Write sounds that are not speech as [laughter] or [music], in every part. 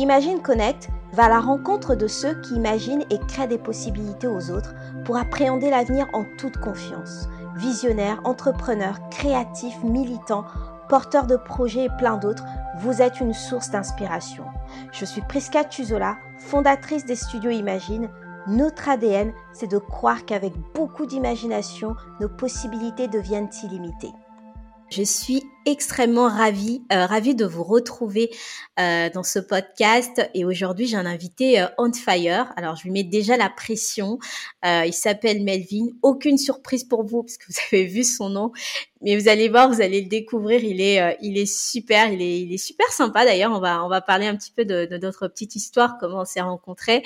Imagine Connect va à la rencontre de ceux qui imaginent et créent des possibilités aux autres pour appréhender l'avenir en toute confiance. Visionnaires, entrepreneurs, créatifs, militants, porteurs de projets et plein d'autres, vous êtes une source d'inspiration. Je suis Prisca Tuzola, fondatrice des studios Imagine. Notre ADN, c'est de croire qu'avec beaucoup d'imagination, nos possibilités deviennent illimitées. Je suis extrêmement ravie, euh, ravie de vous retrouver euh, dans ce podcast. Et aujourd'hui, j'ai un invité euh, on fire. Alors, je lui mets déjà la pression. il s'appelle Melvin. Aucune surprise pour vous parce que vous avez vu son nom. Mais vous allez voir, vous allez le découvrir. Il est, il est super. Il est, il est super sympa. D'ailleurs, on va, on va parler un petit peu de, de notre petite histoire, comment on s'est rencontrés.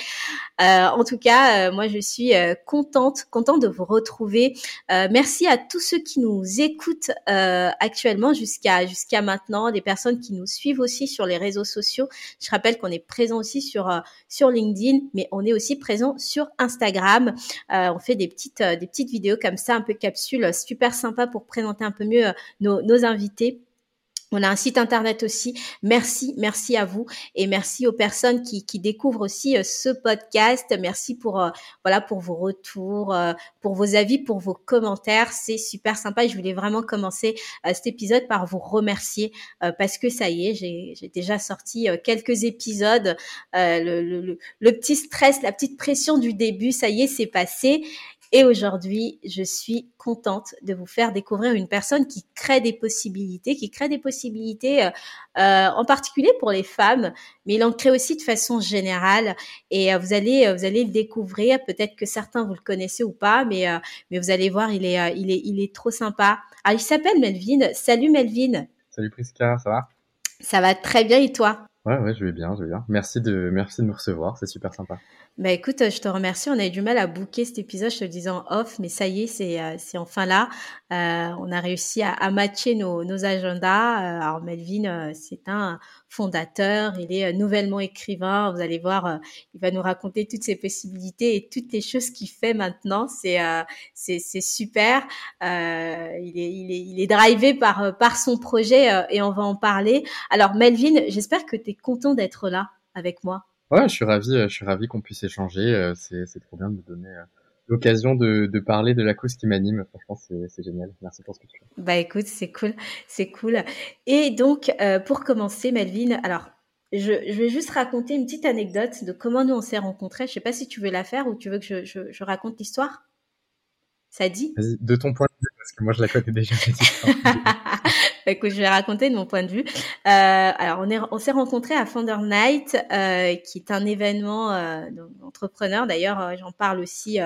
en tout cas, moi, je suis contente, contente de vous retrouver. merci à tous ceux qui nous écoutent actuellement jusqu'à maintenant, des personnes qui nous suivent aussi sur les réseaux sociaux. Je rappelle qu'on est présent aussi sur euh, LinkedIn, mais on est aussi présent sur Instagram. Euh, on fait des petites euh, des petites vidéos comme ça, un peu capsules, super sympa pour présenter un peu mieux nos invités. On a un site internet aussi. Merci, merci à vous et merci aux personnes qui, qui découvrent aussi euh, ce podcast. Merci pour euh, voilà pour vos retours, euh, pour vos avis, pour vos commentaires. C'est super sympa. Je voulais vraiment commencer cet épisode par vous remercier parce que ça y est, j'ai déjà sorti quelques épisodes. Le, le, le petit stress, la petite pression du début, ça y est, c'est passé. Et aujourd'hui, je suis contente de vous faire découvrir une personne qui crée des possibilités, qui crée des possibilités euh, euh, en particulier pour les femmes, mais il en crée aussi de façon générale. Et euh, vous allez vous allez le découvrir. Peut-être que certains vous le connaissez ou pas, mais mais vous allez voir, il est il est il est trop sympa. Ah, il s'appelle Melvin. Salut Melvin. Salut Prisca, ça va? Ça va très bien et toi? Ouais, ouais, je vais bien, je vais bien. Merci de, merci de me recevoir, c'est super sympa. Bah écoute, je te remercie. On a eu du mal à booker cet épisode, je te le en off, mais ça y est, c'est euh, c'est enfin là. Euh, on a réussi à, à matcher nos, nos agendas. Euh, alors Melvin, euh, c'est un fondateur, il est nouvellement écrivain. Vous allez voir, il va nous raconter toutes ses possibilités et toutes les choses qu'il fait maintenant. C'est c'est c'est super. il est il est il est drivé par par son projet et on va en parler. Alors Melvin, j'espère que tu es content d'être là avec moi. Ouais, je suis ravi, euh, je suis ravi qu'on puisse échanger. Euh, c'est, c'est trop bien de me donner euh, l'occasion de, de parler de la cause qui m'anime. Franchement, c'est, c'est génial. Merci pour ce que tu fais. Bah écoute, c'est cool, c'est cool. Et donc, pour commencer, Melvin, alors je, je, vais juste raconter une petite anecdote de comment nous on s'est rencontrés. Je sais pas si tu veux la faire ou tu veux que je, je, je raconte l'histoire? Ça dit? Vas-y, de ton point de vue, parce que moi je la connais déjà. [laughs] [laughs] écoute, je vais raconter de mon point de vue. Euh, alors, on est, on s'est rencontrés à Founder Night, euh, qui est un événement euh, d'entrepreneurs. D'ailleurs, euh, j'en parle aussi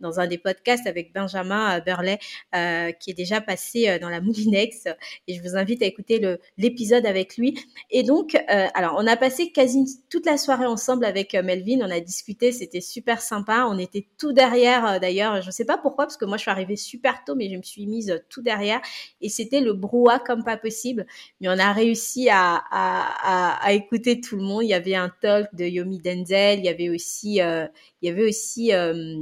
dans un des podcasts avec Benjamin Burley, qui est déjà passé dans la Moulinex. Et je vous invite à écouter l'épisode avec lui. Et donc, alors, on a passé quasi toute la soirée ensemble avec Melvin. On a discuté, c'était super sympa. On était tout derrière. D'ailleurs, je sais pas pourquoi, parce que moi, je suis arrivée super tôt, mais je me suis mise tout derrière. Et c'était le brouhaha comme pas possible, mais on a réussi à, à, écouter tout le monde. Il y avait un talk de Yomi Denzel, il y avait aussi, euh, il y avait aussi euh,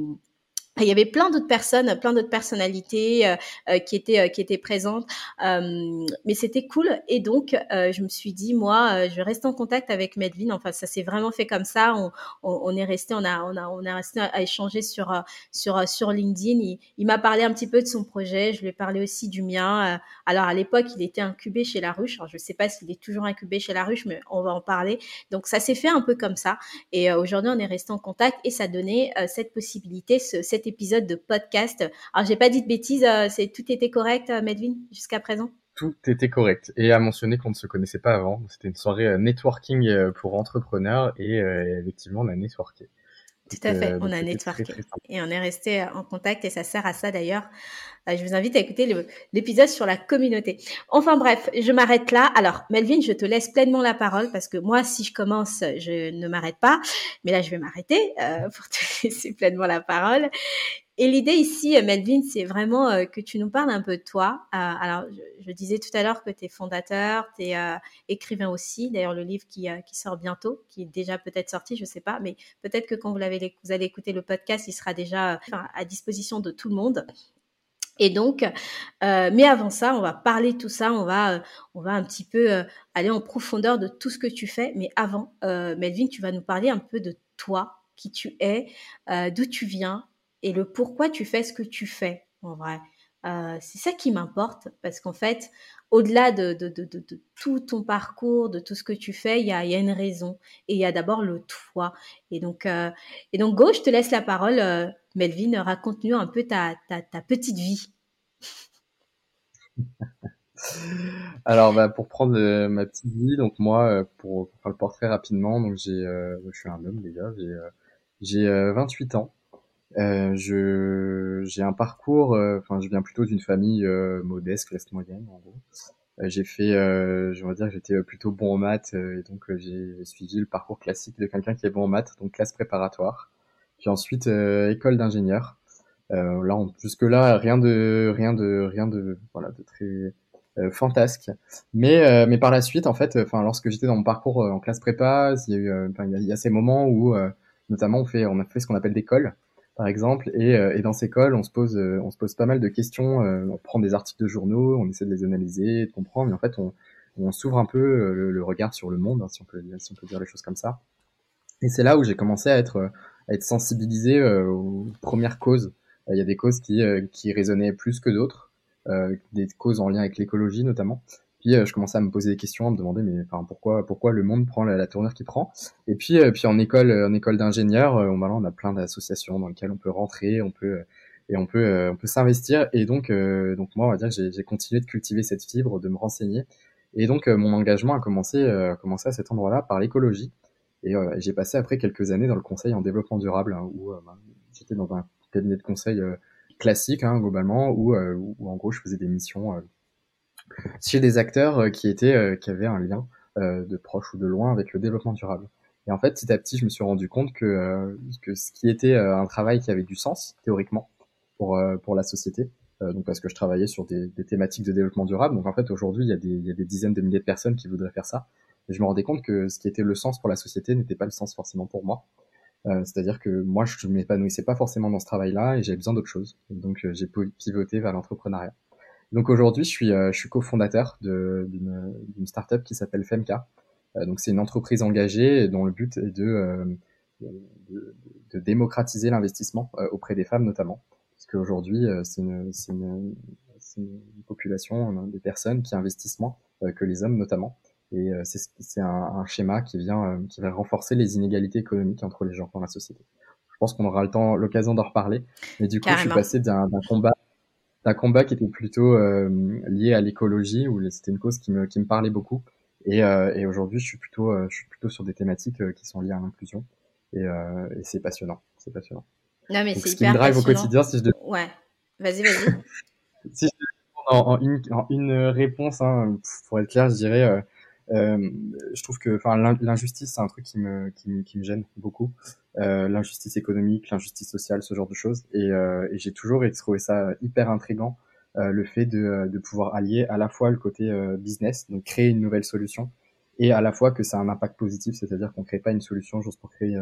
il y avait plein d'autres personnes, plein d'autres personnalités euh, euh, qui étaient euh, qui étaient présentes, mais c'était cool. Et donc je me suis dit moi, je reste en contact avec Medvin. Enfin ça s'est vraiment fait comme ça. On, on, est resté, on a on a on a resté à échanger sur sur sur LinkedIn. Il, m'a parlé un petit peu de son projet. Je lui ai parlé aussi du mien. alors à l'époque il était incubé chez La Ruche. Alors, je sais pas s'il est toujours incubé chez La Ruche, mais on va en parler. Donc ça s'est fait un peu comme ça. Et aujourd'hui on est resté en contact et ça donnait cette possibilité, ce, cette épisode de podcast. Alors, j'ai pas dit de bêtises, euh, c'est tout était correct, euh, Medvin, jusqu'à présent? Tout était correct. Et à mentionner qu'on ne se connaissait pas avant. C'était une soirée euh, networking pour entrepreneurs et effectivement, on a networké. Tout à fait, on a networké et on est resté en contact et ça sert à ça d'ailleurs. je vous invite à écouter l'épisode sur la communauté. Enfin bref, je m'arrête là. Alors Melvin, je te laisse pleinement la parole parce que moi, si je commence, je ne m'arrête pas. Mais là, je vais m'arrêter pour te [laughs] laisser pleinement la parole. Et l'idée ici, euh, Melvin, c'est vraiment euh, que tu nous parles un peu de toi. Euh, alors, je, disais tout à l'heure que tu es fondateur, tu es écrivain aussi. D'ailleurs, le livre qui, sort bientôt, qui est déjà peut-être sorti, je ne sais pas, mais peut-être que quand vous, vous allez écouter le podcast, il sera déjà à disposition de tout le monde. Et donc, mais avant ça, on va parler de tout ça, on va, on va un petit peu aller en profondeur de tout ce que tu fais. Mais avant, Melvin, tu vas nous parler un peu de toi, qui tu es, d'où tu viens et le pourquoi tu fais ce que tu fais, en vrai. c'est ça qui m'importe parce qu'en fait, au-delà de, tout ton parcours, de tout ce que tu fais, il y a, une raison. Et il y a d'abord le toi. Et donc, et donc, Go, je te laisse la parole Melvin, raconte-nous un peu ta, petite vie. [laughs] Alors, bah, pour prendre euh, ma petite vie, donc moi, euh, pour, faire le portrait rapidement, donc j'ai, euh, je suis un homme, les gars, j'ai, 28 ans. Je, j'ai un parcours, enfin, je viens plutôt d'une famille modeste, classe moyenne, en gros. j'ai fait, je vais dire, que j'étais plutôt bon en maths, et donc j'ai suivi le parcours classique de quelqu'un qui est bon en maths, donc classe préparatoire puis ensuite euh, école d'ingénieur. Euh, là, jusque là, rien de, rien de, rien de, voilà, de très euh, fantasque. Mais, mais par la suite, en fait, enfin, lorsque j'étais dans mon parcours en classe prépa, il y a eu, il y a, ces moments où, notamment, on fait, on a fait ce qu'on appelle des cols par exemple, et, et, dans ces cols, on se pose, on se pose pas mal de questions. on prend des articles de journaux, on essaie de les analyser, de comprendre, mais en fait, on, s'ouvre un peu le, regard sur le monde, hein, si on peut, dire les choses comme ça. Et c'est là où j'ai commencé à être sensibilisé euh, aux premières causes. Il y a des causes qui, euh, qui résonnaient plus que d'autres, euh, des causes en lien avec l'écologie notamment. Puis je commençais à me poser des questions, à me demander mais enfin pourquoi pourquoi le monde prend la, tournure qu'il prend? Et puis puis en école en école d'ingénieur, on, bah on a plein d'associations dans lesquelles on peut rentrer, on peut et on peut on peut s'investir. Et donc donc moi on va dire j'ai continué de cultiver cette fibre, de me renseigner. Et donc mon engagement a commencé a commencé à cet endroit-là par l'écologie. Et euh, j'ai passé après quelques années dans le conseil en développement durable, hein, où euh, bah, j'étais dans un cabinet de conseil euh, classique, hein, globalement, où, où, en gros je faisais des missions chez des acteurs qui étaient, qui avaient un lien de proche ou de loin avec le développement durable. Et en fait, petit à petit, je me suis rendu compte que, ce qui était un travail qui avait du sens, théoriquement, pour, pour la société, donc parce que je travaillais sur des, thématiques de développement durable. Donc en fait, aujourd'hui, il y, a des, il y a des dizaines de milliers de personnes qui voudraient faire ça. Et je me rendais compte que ce qui était le sens pour la société n'était pas le sens forcément pour moi. Euh, C'est-à-dire que moi, je ne m'épanouissais pas forcément dans ce travail-là et j'avais besoin d'autre chose. Donc, euh, j'ai pivoté vers l'entrepreneuriat. Donc aujourd'hui, je suis, euh, je suis cofondateur d'une startup qui s'appelle Femka. Euh, donc c'est une entreprise engagée dont le but est de, euh, de, de, démocratiser l'investissement auprès des femmes notamment. Parce qu'aujourd'hui, c'est une, une, une, population, des personnes qui investissent moins que les hommes notamment. Et euh, c'est un, un, schéma qui vient, euh, qui va renforcer les inégalités économiques entre les gens dans la société. Je pense qu'on aura le temps, l'occasion d'en reparler. Mais du coup, je suis passé d'un combat, d'un combat qui était plutôt euh, lié à l'écologie, où c'était une cause qui me, qui me parlait beaucoup. Et, euh, et aujourd'hui, je suis plutôt, je suis plutôt sur des thématiques qui sont liées à l'inclusion. Et, et c'est passionnant, c'est passionnant. Non mais c'est hyper qui me drive au quotidien, si je devais... Ouais, vas-y, vas-y. [laughs] si je en, en, une, en une réponse, hein, pour être clair, je dirais euh, je trouve que, enfin, l'injustice, c'est un truc qui me, qui, me gêne beaucoup. Euh, l'injustice économique, l'injustice sociale, ce genre de choses. Et, euh, et j'ai toujours trouvé ça hyper intrigant, euh, le fait de, de pouvoir allier à la fois le côté euh, business, donc créer une nouvelle solution, et à la fois que ça a un impact positif, c'est-à-dire qu'on crée pas une solution juste pour créer,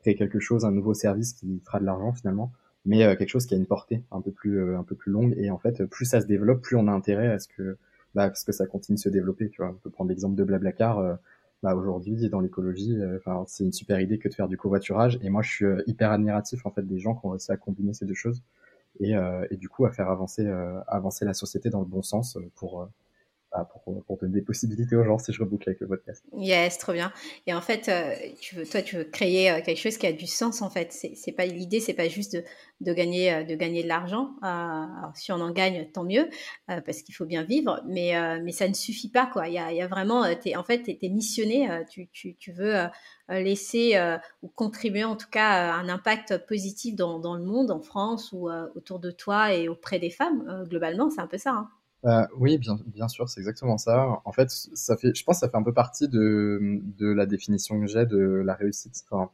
créer quelque chose, un nouveau service qui fera de l'argent finalement, mais quelque chose qui a une portée un peu plus, un peu plus longue. Et en fait, plus ça se développe, plus on a intérêt à ce que bah, parce que ça continue de se développer. Tu vois, on peut prendre l'exemple de Blablacar. Euh, bah, aujourd'hui, dans l'écologie, euh, enfin, c'est une super idée que de faire du covoiturage. Et moi, je suis euh, hyper admiratif en fait des gens qui ont réussi à combiner ces deux choses et, et du coup à faire avancer, avancer la société dans le bon sens pour bah, pour, donner des possibilités aux gens si je reboucle avec le podcast. Yes, trop bien. Et en fait, euh, toi, tu veux créer euh, quelque chose qui a du sens en fait. C'est pas l'idée, c'est pas juste de, euh, de gagner de l'argent. si on en gagne, tant mieux, parce qu'il faut bien vivre. Mais ça ne suffit pas quoi. Il y a, vraiment, es, en fait, t'es missionné. tu, veux laisser ou contribuer en tout cas un impact positif dans, dans le monde, en France ou autour de toi et auprès des femmes. globalement, c'est un peu ça. Hein. Euh, oui, bien, bien sûr, c'est exactement ça. En fait, ça fait, je pense, que ça fait un peu partie de, de la définition que j'ai de la réussite. Enfin,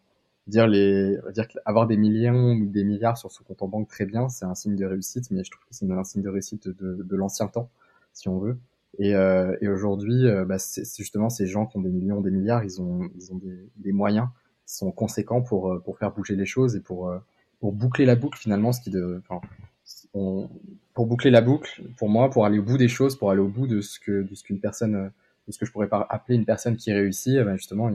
dire les, dire avoir des millions ou des milliards sur son compte en banque très bien, c'est un signe de réussite, mais je trouve que c'est un signe de réussite de, de l'ancien temps, si on veut. Et, euh, et aujourd'hui, euh, bah, c'est justement ces gens qui ont des millions, des milliards, ils ont, ils ont des, des moyens qui sont conséquents pour, euh, pour faire bouger les choses et pour, pour boucler la boucle finalement, ce qui de, enfin, pour boucler la boucle, pour moi, pour aller au bout des choses, pour aller au bout de ce que de ce qu'une personne, de ce que je pourrais appeler une personne qui réussit, eh ben justement,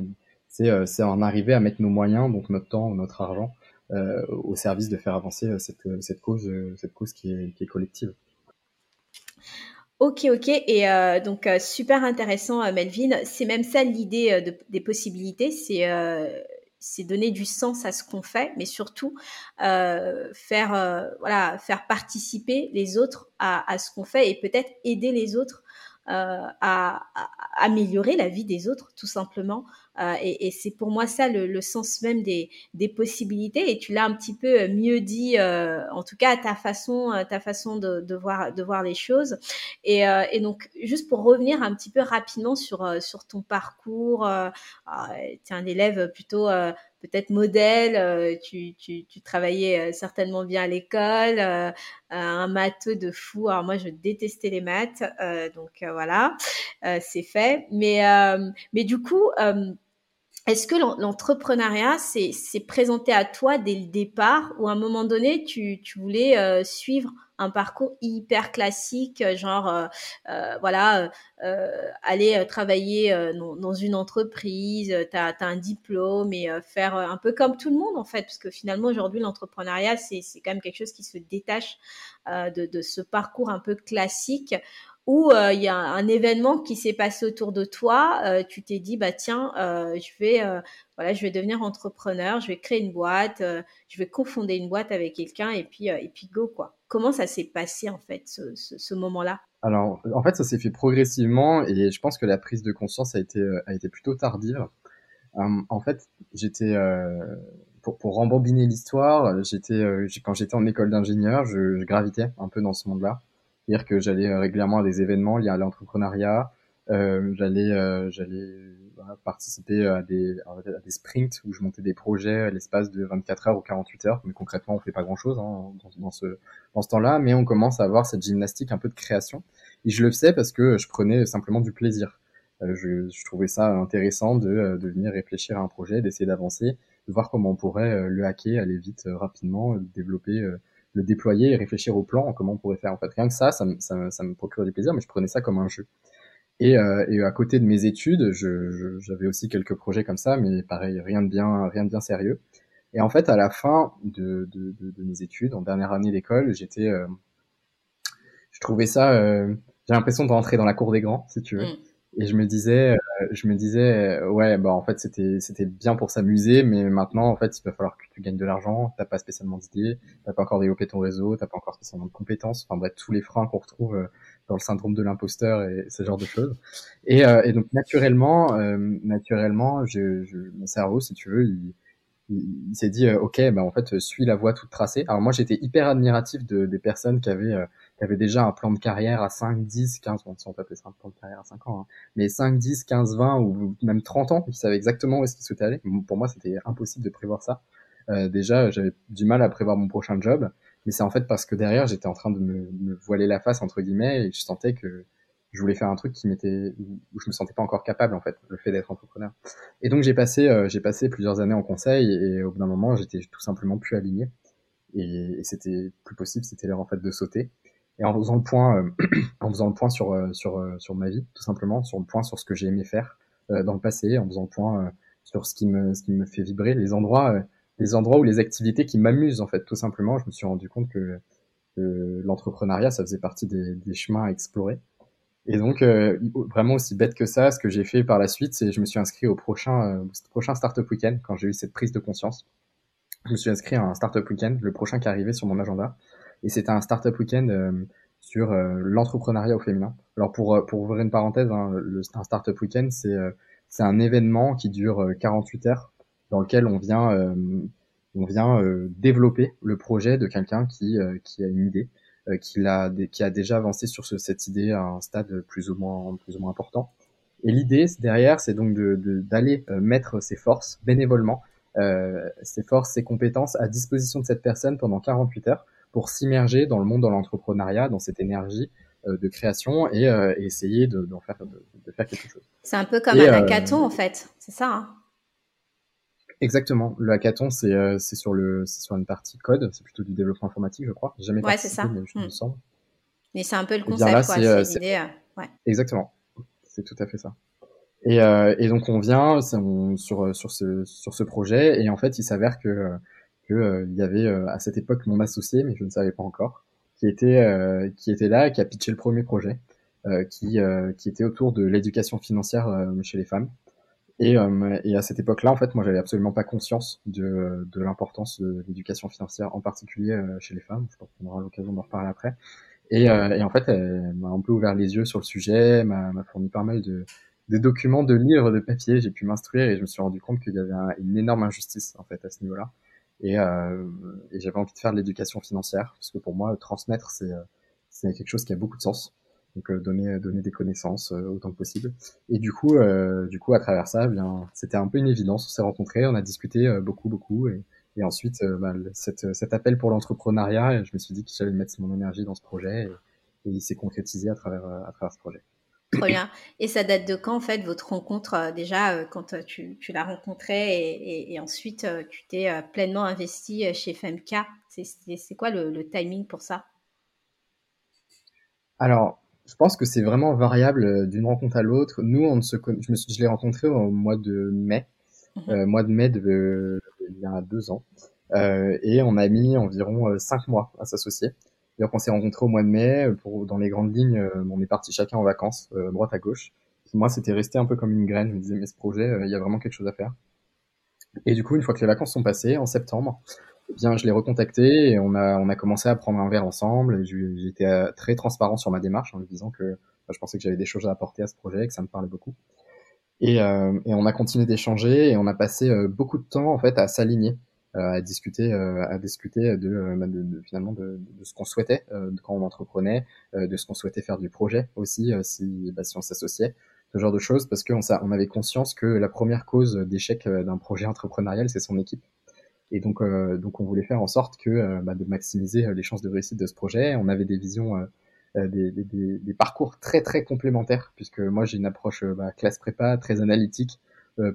c'est c'est en arriver à mettre nos moyens, donc notre temps, notre argent, euh, au service de faire avancer cette cette cause, cette cause qui est collective. Ok, ok. Et euh, donc, euh, super intéressant, euh, Melvin. C'est même ça l'idée de, des possibilités. C'est c'est donner du sens à ce qu'on fait, mais surtout faire voilà faire participer les autres à, à ce qu'on fait et peut-être aider les autres à, à, améliorer la vie des autres, tout simplement, euh, et, et c'est pour moi ça le, le, sens même des, des possibilités. Et tu l'as un petit peu mieux dit, euh, en tout cas ta façon, euh, ta façon de, de, voir, de voir les choses. Et, euh, et, donc juste pour revenir un petit peu rapidement sur euh, sur ton parcours, tu es un élève plutôt peut-être modèle, tu, tu, travaillais certainement bien à l'école, un matheux de fou. Alors moi, je détestais les maths, donc voilà, c'est fait. Mais, du coup, est-ce que l'entrepreneuriat s'est présenté à toi dès le départ ou à un moment donné, tu, voulais euh, suivre un parcours hyper classique, genre, euh, euh, voilà, aller travailler dans, une entreprise, tu as, un diplôme et faire un peu comme tout le monde, en fait, parce que finalement, aujourd'hui, l'entrepreneuriat, c'est quand même quelque chose qui se détache de, ce parcours un peu classique ou euh, il y a un événement qui s'est passé autour de toi, euh, tu t'es dit bah tiens, euh, je vais devenir entrepreneur, je vais créer une boîte, je vais confonder une boîte avec quelqu'un et puis et puis go quoi. Comment ça s'est passé en fait ce, moment-là? Alors en fait ça s'est fait progressivement et je pense que la prise de conscience a été plutôt tardive. en fait j'étais pour, pour rembobiner l'histoire, quand j'étais en école d'ingénieur, je, je gravitais un peu dans ce monde-là c'est-à-dire que j'allais euh, régulièrement à des événements liés à l'entrepreneuriat, euh, j'allais euh, participer à des, à des sprints où je montais des projets à l'espace de 24 heures ou 48 heures, mais concrètement on fait pas grand-chose hein, dans, ce dans ce temps-là, mais on commence à avoir cette gymnastique un peu de création. Et je le faisais parce que je prenais simplement du plaisir. je, je, trouvais ça intéressant de, de venir réfléchir à un projet, d'essayer d'avancer, de voir comment on pourrait le hacker, aller vite, rapidement, développer le déployer et réfléchir au plan, comment on pourrait faire. En fait, rien que ça, ça, ça, ça me procurait du plaisir, mais je prenais ça comme un jeu. Et, euh, et à côté de mes études, j'avais aussi quelques projets comme ça, mais pareil, rien de bien, rien de bien sérieux. Et en fait, à la fin de, de, de, mes études, en dernière année d'école, j'étais, euh, je trouvais ça, euh, j'ai l'impression de rentrer dans la cour des grands, si tu veux. Mm. Et je me disais, euh, je me disais, euh, ouais, bah en fait c'était c'était bien pour s'amuser, mais maintenant en fait il va falloir que tu gagnes de l'argent. T'as pas spécialement d'idées, t'as pas encore développé ton réseau, t'as pas encore spécialement de compétences. Enfin bref, tous les freins qu'on retrouve euh, dans le syndrome de l'imposteur et ce genre de choses. Et, et donc naturellement, naturellement, je, je, mon cerveau, si tu veux, il, il, s'est dit, ok, bah en fait, suis la voie toute tracée. Alors moi, j'étais hyper admiratif de, des personnes qui avaient qui avait déjà un plan de carrière à 5, 10, 15, bon, si on peut appeler ça un plan de carrière à 5 ans, hein, mais 5, 10, 15, 20 ou même 30 ans, qui savaient exactement où est-ce qu'ils souhaitaient aller. Pour moi, c'était impossible de prévoir ça. Euh, déjà, j'avais du mal à prévoir mon prochain job, mais c'est en fait parce que derrière, j'étais en train de me, me, voiler la face, entre guillemets, et je sentais que je voulais faire un truc qui m'était, où je me sentais pas encore capable, en fait, le fait d'être entrepreneur. Et donc, j'ai passé, euh, j'ai passé plusieurs années en conseil, et au bout d'un moment, j'étais tout simplement plus aligné. Et, et c'était plus possible, c'était l'heure, en fait, de sauter et en faisant le point, euh, [clears throat] en faisant le point sur euh, sur euh, sur ma vie, tout simplement, sur le point sur ce que j'ai aimé faire dans le passé, en faisant le point sur ce qui me ce qui me fait vibrer, les endroits les endroits ou les activités qui m'amusent en fait, tout simplement. Je me suis rendu compte que, l'entrepreneuriat, ça faisait partie des, des, chemins à explorer. Et donc, vraiment aussi bête que ça, ce que j'ai fait par la suite, c'est je me suis inscrit au prochain, euh, prochain Startup Weekend quand j'ai eu cette prise de conscience. Je me suis inscrit à un Startup Weekend, le prochain qui arrivait sur mon agenda et c'était un startup week-end euh, sur euh, l'entrepreneuriat au féminin. Alors pour euh, pour ouvrir une parenthèse, hein, le, un startup week-end c'est c'est un événement qui dure 48 heures dans lequel on vient on vient développer le projet de quelqu'un qui qui a une idée qui a qui a déjà avancé sur ce, cette idée à un stade plus ou moins plus ou moins important. Et l'idée derrière, c'est donc de d'aller mettre ses forces bénévolement, euh, ses forces, ses compétences à disposition de cette personne pendant 48 heures pour s'immerger dans le monde de l'entrepreneuriat, dans cette énergie euh, de création et, euh, essayer de, faire, de, faire quelque chose. C'est un peu comme un euh, hackathon en fait, c'est ça hein Exactement. Le hackathon, c'est euh, sur le c'est sur une partie code. C'est plutôt du développement informatique, je crois. jamais ouais, c'est ça. Mais je me hmm. semble. Mais c'est un peu le eh concept, quoi. C'est l'idée. Ouais. Exactement. C'est tout à fait ça. Et, euh, et donc on vient on, sur sur ce sur ce projet et en fait il s'avère que euh, il y avait à cette époque mon associé, mais je ne savais pas encore, qui était qui était là, qui a pitché le premier projet, qui qui était autour de l'éducation financière chez les femmes. Et, euh, et à cette époque-là, en fait, moi, j'avais absolument pas conscience de, de l'importance de l'éducation financière, en particulier euh, chez les femmes. Je pense qu'on aura l'occasion d'en reparler après. Et, euh, et, en fait, elle m'a un peu ouvert les yeux sur le sujet, m'a fourni pas mal de, de documents, de livres, de papiers. J'ai pu m'instruire et je me suis rendu compte qu'il y avait une énorme injustice en fait à ce niveau-là. Et, euh, et j'avais envie de faire de l'éducation financière parce que pour moi, transmettre, c'est c'est quelque chose qui a beaucoup de sens donc euh, donner donner des connaissances euh, autant que possible. Et du coup, euh, du coup, à travers ça, eh bien, c'était un peu une évidence. On s'est rencontrés, on a discuté beaucoup, beaucoup, et, et ensuite, bah, cette, cet appel pour l'entrepreneuriat, je me suis dit que j'allais mettre mon énergie dans ce projet, et, il s'est concrétisé à travers à travers ce projet. Trop bien. Et ça date de quand, en fait, votre rencontre, déjà, quand tu, tu l'as rencontré et, et, ensuite tu t'es pleinement investi chez FMK C'est quoi le, le, timing pour ça? Alors, je pense que c'est vraiment variable euh, d'une rencontre à l'autre. Nous, on se je, me je l'ai rencontré au mois de mai, mhm. euh, mois de mai de, il y a deux ans, euh, et on a mis environ euh, cinq mois à s'associer. On s'est rencontré au mois de mai. Pour dans les grandes lignes, on est parti chacun en vacances, droite à gauche. moi, c'était resté un peu comme une graine. Je me disais, mais ce projet, il y a vraiment quelque chose à faire. Et du coup, une fois que les vacances sont passées, en septembre, eh bien, je l'ai recontacté et on a, commencé à prendre un verre ensemble. J'étais euh, très transparent sur ma démarche en lui disant que je pensais que j'avais des choses à apporter à ce projet, que ça me parlait beaucoup. Et, euh, et on a continué d'échanger et on a passé euh, beaucoup de temps en fait à s'aligner, à discuter, à discuter de, bah, de, de finalement de, de ce qu'on souhaitait quand on entreprenait, de ce qu'on souhaitait faire du projet aussi si, bah, si on s'associait, ce genre de choses, parce qu'on on avait conscience que la première cause d'échec d'un projet entrepreneurial, c'est son équipe. Et donc, euh, donc on voulait faire en sorte que euh, bah, de maximiser euh, les chances de réussite de ce projet. On avait des visions, des, des, des, parcours très très complémentaires, puisque moi j'ai une approche bah, classe prépa, très analytique,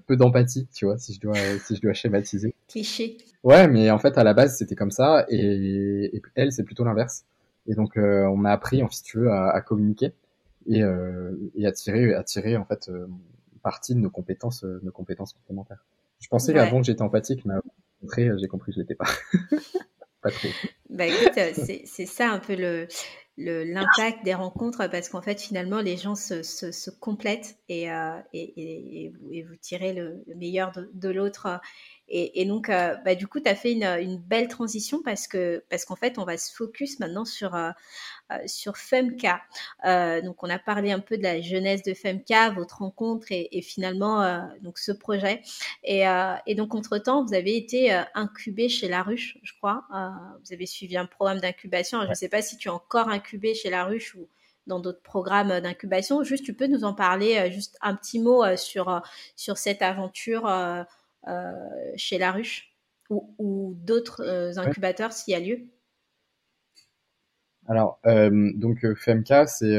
peu d'empathie, tu vois, si je dois si je dois schématiser. Cliché. Ouais, mais en fait à la base c'était comme ça, et, et elle c'est plutôt l'inverse. Et donc on a appris, en si tu veux, à, à communiquer et, et à tirer à tirer en fait partie de nos compétences nos compétences complémentaires. Je pensais ouais. avant que j'étais empathique, mais euh, j'ai compris que je l'étais pas. [laughs] pas trop. Bah écoute, euh, c'est ça un peu le l'impact des rencontres parce qu'en fait finalement les gens se, se, complètent et, euh, et, et, et, vous tirez le, meilleur de, de l'autre et, et, donc, euh, bah, du coup, tu as fait une, une, belle transition parce que parce qu'en fait, on va se focus maintenant sur euh, euh sur Femka. Donc, on a parlé un peu de la jeunesse de Femka, votre rencontre et, et finalement donc ce projet. Et, et donc, entre temps, vous avez été incubé chez La Ruche, je crois. vous avez suivi un programme d'incubation. Je ne sais pas si tu es encore incubé chez La Ruche ou dans d'autres programmes d'incubation. Juste, tu peux nous en parler, juste un petit mot sur sur cette aventure. Euh, chez La Ruche ou, d'autres euh, incubateurs s'il y a lieu alors, euh, donc FMK, c'est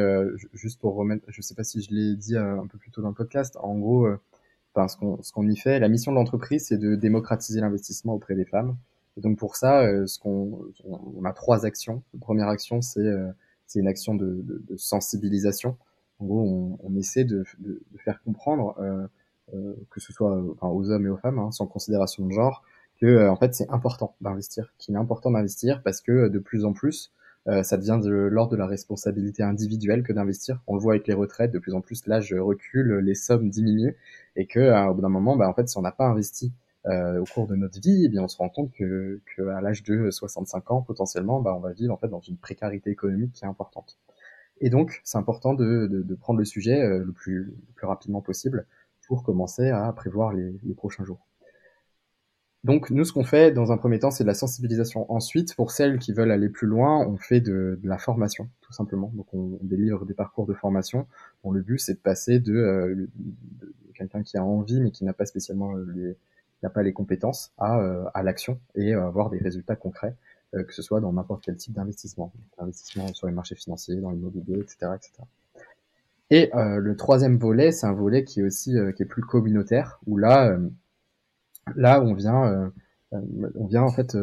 juste pour remettre, je sais pas si je l'ai dit un peu plus tôt dans le podcast. En gros, enfin, ce qu'on ce qu'on y fait, la mission de l'entreprise, c'est de démocratiser l'investissement auprès des femmes. Et donc pour ça, ce qu'on on a trois actions. La première action, c'est c'est une action de, de, de, sensibilisation. En gros, on, on essaie de, de, faire comprendre que ce soit enfin, aux hommes et aux femmes, hein, sans considération de genre, que euh, en fait c'est important d'investir, qu'il est important d'investir parce que de plus en plus euh, ça devient de l'ordre de la responsabilité individuelle que d'investir. On le voit avec les retraites, de plus en plus l'âge recule, les sommes diminuent, et que au bout d'un moment, bah, en fait, si on n'a pas investi euh, au cours de notre vie, eh bien, on se rend compte que, que à l'âge de 65 ans, potentiellement, bah, on va vivre en fait dans une précarité économique qui est importante. Et donc, c'est important de, de, de, prendre le sujet le, plus, le plus rapidement possible pour commencer à prévoir les, prochains jours. Donc nous, ce qu'on fait dans un premier temps, c'est de la sensibilisation. Ensuite, pour celles qui veulent aller plus loin, on fait de, la formation, tout simplement. Donc on, délivre des parcours de formation. Bon, le but, c'est de passer de, euh, quelqu'un qui a envie mais qui n'a pas spécialement les, n'a pas les compétences à, euh, à l'action et avoir des résultats concrets, euh, que ce soit dans n'importe quel type d'investissement, investissement sur les marchés financiers, dans l'immobilier, etc., etc. Et euh, le troisième volet, c'est un volet qui est aussi euh, qui est plus communautaire, où là, euh, là on vient, on vient en fait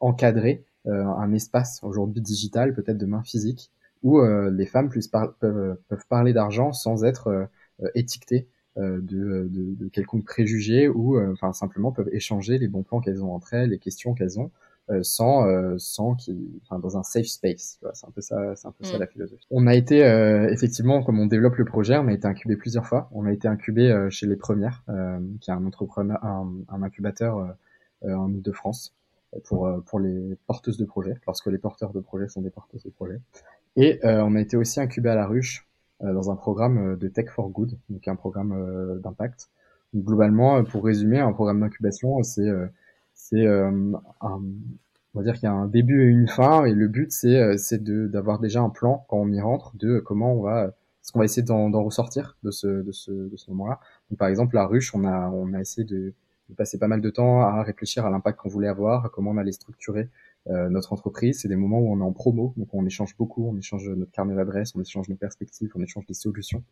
encadrer un espace aujourd'hui digital, peut-être demain physique, où les femmes peuvent, peuvent, parler d'argent sans être étiquetées de, de, de, quelconque préjugé ou enfin simplement peuvent échanger les bons plans qu'elles ont entre elles, les questions qu'elles ont sans euh, sans qui enfin dans un safe space c'est un peu ça c'est un peu ça mm. la philosophie. On a été euh, effectivement comme on développe le projet on a été incubé plusieurs fois. On a été incubé chez les premières qui est un entrepreneur un, un incubateur en Ile-de-France pour pour les porteuses de projets lorsque les porteurs de projets sont des porteuses de projets. Et on a été aussi incubé à la ruche dans un programme de Tech for Good donc un programme d'impact. Globalement pour résumer un programme d'incubation c'est c'est euh, un, on va dire qu'il y a un début et une fin et le but c'est euh, c'est de d'avoir déjà un plan quand on y rentre de comment on va ce qu'on va essayer d'en ressortir de ce de ce de ce moment-là. Donc par exemple la ruche, on a on a essayé de, de passer pas mal de temps à réfléchir à l'impact qu'on voulait avoir, à comment on allait structurer euh, notre entreprise. C'est des moments où on est en promo, donc on échange beaucoup, on échange notre carnet d'adresses, on échange nos perspectives, on échange des solutions.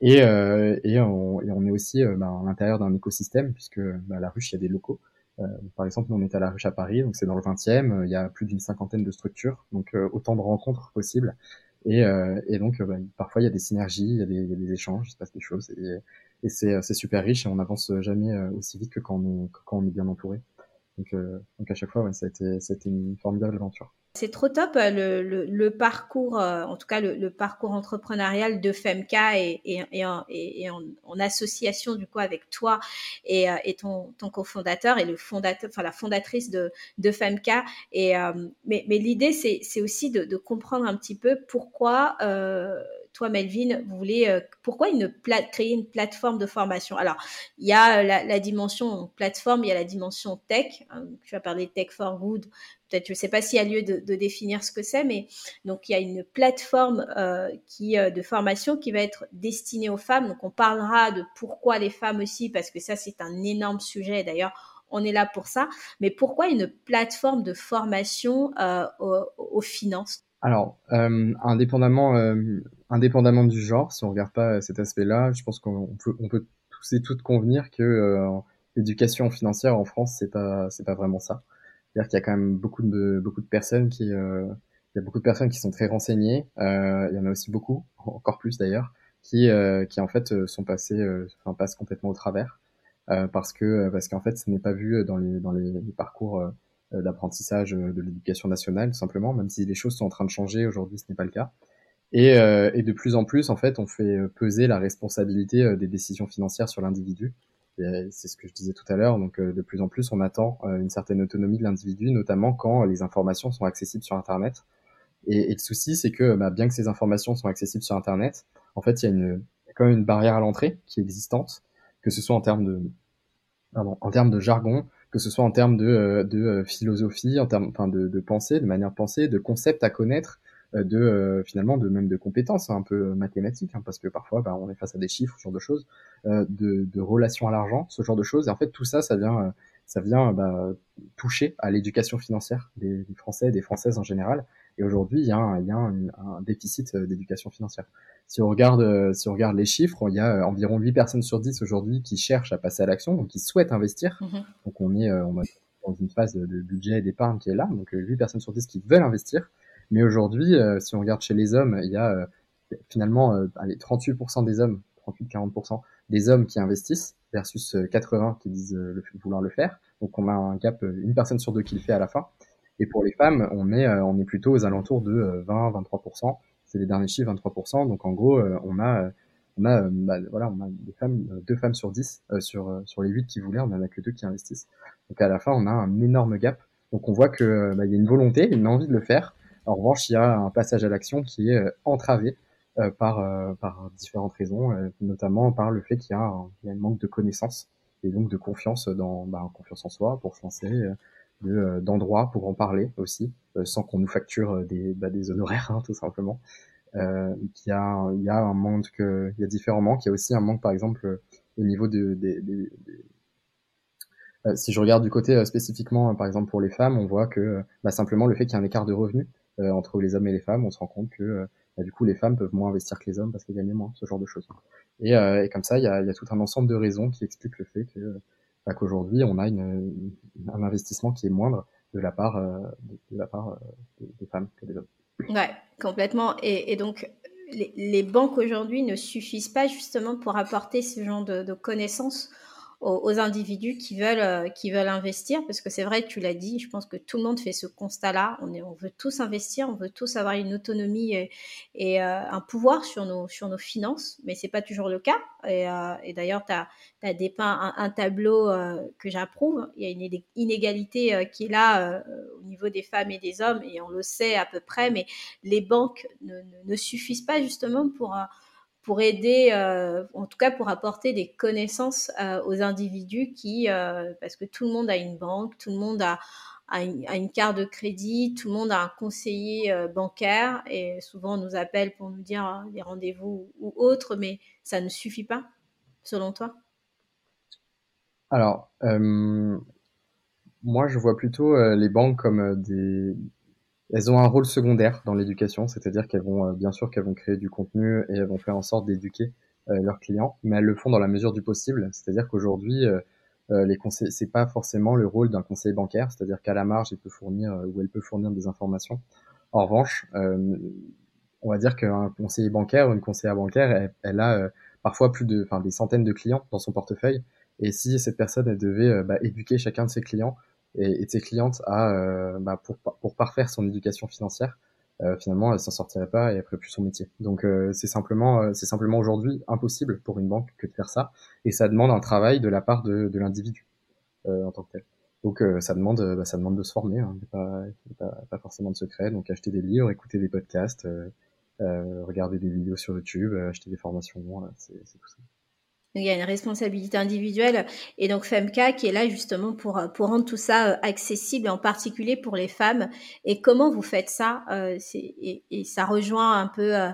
Et, euh, et, on, et on est aussi euh, bah, à l'intérieur d'un écosystème puisque bah, la ruche, il y a des locaux. Euh, par exemple, nous, on est à la ruche à Paris, donc c'est dans le 20e. Euh, il y a plus d'une cinquantaine de structures, donc euh, autant de rencontres possibles. Et, donc, bah, parfois, il y a des synergies, il y a des, échanges, il se passe des choses. Et, c'est super riche et on n'avance jamais aussi vite que quand on est bien entouré. Donc, donc à chaque fois, ouais, ça, a été, ça a été une formidable aventure. C'est trop top euh, le, le, parcours, euh, en tout cas le, parcours entrepreneurial de Femka et, et, et, en, et en, en, association du coup avec toi et, euh, et ton, ton cofondateur et le fondateur, enfin la fondatrice de, de Femka. Et mais, mais l'idée c'est aussi de, de, comprendre un petit peu pourquoi toi, Melvin, vous voulez euh, pourquoi créer une plateforme de formation? Alors, il y a la, la, dimension plateforme, il y a la dimension tech. Hein, tu vas parler de tech for good. Peut-être, je ne sais pas s'il y a lieu de, définir ce que c'est, mais donc il y a une plateforme euh, qui euh, de formation qui va être destinée aux femmes. Donc, on parlera de pourquoi les femmes aussi, parce que ça, c'est un énorme sujet. D'ailleurs, on est là pour ça. Mais pourquoi une plateforme de formation euh, aux, finances? Alors, euh, indépendamment, euh, indépendamment du genre, si on regarde pas cet aspect-là, je pense qu'on peut, tous et toutes convenir que euh, l'éducation financière en France, c'est pas, c'est pas vraiment ça. C'est-à-dire qu'il y a quand même beaucoup de, beaucoup de personnes qui, euh, il y a beaucoup de personnes qui sont très renseignées. Euh, il y en a aussi beaucoup, [laughs] encore plus d'ailleurs, qui, qui en fait sont passées, enfin passent complètement au travers, parce que, parce qu'en fait, ce n'est pas vu dans les, dans les parcours d'apprentissage de l'éducation nationale, tout simplement, même si les choses sont en train de changer aujourd'hui, ce n'est pas le cas. Et, euh, et, de plus en plus, en fait, on fait peser la responsabilité euh, des décisions financières sur l'individu. C'est ce que je disais tout à l'heure. Donc, euh, de plus en plus, on attend une certaine autonomie de l'individu, notamment quand les informations sont accessibles sur Internet. Et, le souci, c'est que bah, bien que ces informations sont accessibles sur Internet, en fait, il y a une, quand même une barrière à l'entrée qui est existante, que ce soit en termes de, pardon, en termes de jargon, que ce soit en termes de, de philosophie, en termes, enfin, de, de pensée, de manière de penser, de concepts à connaître, euh, de euh, finalement de même de compétences un peu mathématiques hein, parce que parfois bah, on est face à des chiffres ce genre de choses euh, de, de relations à l'argent ce genre de choses et en fait tout ça ça vient ça vient bah, toucher à l'éducation financière des, des, Français des Françaises en général. Et aujourd'hui, il y a un, il y a un, un déficit d'éducation financière. Si on regarde, si on regarde les chiffres, il y a environ 8 personnes sur 10 aujourd'hui qui cherchent à passer à l'action, donc qui souhaitent investir. Mmh donc on est, on est dans une phase de budget et d'épargne qui est là, donc 8 personnes sur 10 qui veulent investir. Mais aujourd'hui, euh, si on regarde chez les hommes, il y a euh, finalement euh, allez, 38% des hommes, 38-40% des hommes qui investissent versus 80 qui disent vouloir le faire. Donc on a un gap, une personne sur deux qui le fait à la fin. Et pour les femmes, on est, on est plutôt aux alentours de 20-23%. C'est les derniers chiffres, 23%. Donc en gros, on a, on a, bah, voilà, on a des femmes, deux femmes sur 10 sur sur les 8 qui voulaient, on en a que deux qui investissent. Donc à la fin, on a un énorme gap. Donc on voit que bah, il y a une volonté, une envie de le faire, en revanche, il y a un passage à l'action qui est euh, entravé euh, par, euh, par différentes raisons, notamment par le fait qu'il y a un, il y a un manque de connaissances et donc de confiance dans bah, confiance en soi pour se lancer, de, d'endroits pour en parler aussi, sans qu'on nous facture des, bah, des honoraires hein, tout simplement. Euh, qu'il y a, il y a un manque, il y a différents manques. Il y a aussi un manque, par exemple, au niveau de, de, si je regarde du côté spécifiquement, par exemple pour les femmes, on voit que bah, simplement le fait qu'il y a un écart de revenus euh, entre les hommes et les femmes, on se rend compte que euh, bah, du coup les femmes peuvent moins investir que les hommes parce qu'elles gagnent moins, ce genre de choses. Et, euh, et comme ça, il y a, y a, tout un ensemble de raisons qui expliquent le fait que bah, qu'aujourd'hui on a une, un investissement qui est moindre de la part, de, la part des femmes que des hommes. Ouais, complètement. Et, et donc, les, les banques aujourd'hui ne suffisent pas justement pour apporter ce genre de, de connaissances aux, individus qui veulent, euh, qui veulent investir, parce que c'est vrai, tu l'as dit, je pense que tout le monde fait ce constat-là. On, est, on veut tous investir, on veut tous avoir une autonomie et, et euh, un pouvoir sur nos, sur nos finances, mais c'est pas toujours le cas. Et, euh, et d'ailleurs, tu as, dépeint un, un tableau que j'approuve. Il y a une inégalité qui est là au niveau des femmes et des hommes, et on le sait à peu près, mais les banques ne, ne, ne suffisent pas justement pour pour aider, euh, en tout cas pour apporter des connaissances euh, aux individus qui, euh, parce que tout le monde a une banque, tout le monde a, une, carte de crédit, tout le monde a un conseiller bancaire et souvent on nous appelle pour nous dire des rendez-vous ou autres, mais ça ne suffit pas, selon toi? Alors, moi je vois plutôt les banques comme des, elles ont un rôle secondaire dans l'éducation, c'est-à-dire qu'elles vont, euh, bien sûr, qu'elles vont créer du contenu et elles vont faire en sorte d'éduquer euh, leurs clients, mais elles le font dans la mesure du possible. C'est-à-dire qu'aujourd'hui, euh, les conseils, c'est pas forcément le rôle d'un conseiller bancaire, c'est-à-dire qu'à la marge, il peut fournir ou elle peut fournir des informations. En revanche, on va dire qu'un conseiller bancaire ou une conseillère bancaire, elle, elle a parfois plus de, enfin, des centaines de clients dans son portefeuille. Et si cette personne, elle devait bah, éduquer chacun de ses clients, et, et de ses clientes à euh, bah, pour, pour parfaire son éducation financière, euh, finalement elle s'en sortirait pas et elle ferait plus son métier. Donc euh, c'est simplement euh, c'est simplement aujourd'hui impossible pour une banque que de faire ça et ça demande un travail de la part de, de l'individu en tant que tel. Donc ça demande bah, ça demande de se former, hein, pas, pas, forcément de secret. Donc acheter des livres, écouter des podcasts, regarder des vidéos sur YouTube, acheter des formations, c'est tout ça il y a une responsabilité individuelle et donc Femca qui est là justement pour pour rendre tout ça euh, accessible en particulier pour les femmes. Et comment vous faites ça euh, et, et, ça rejoint un peu euh,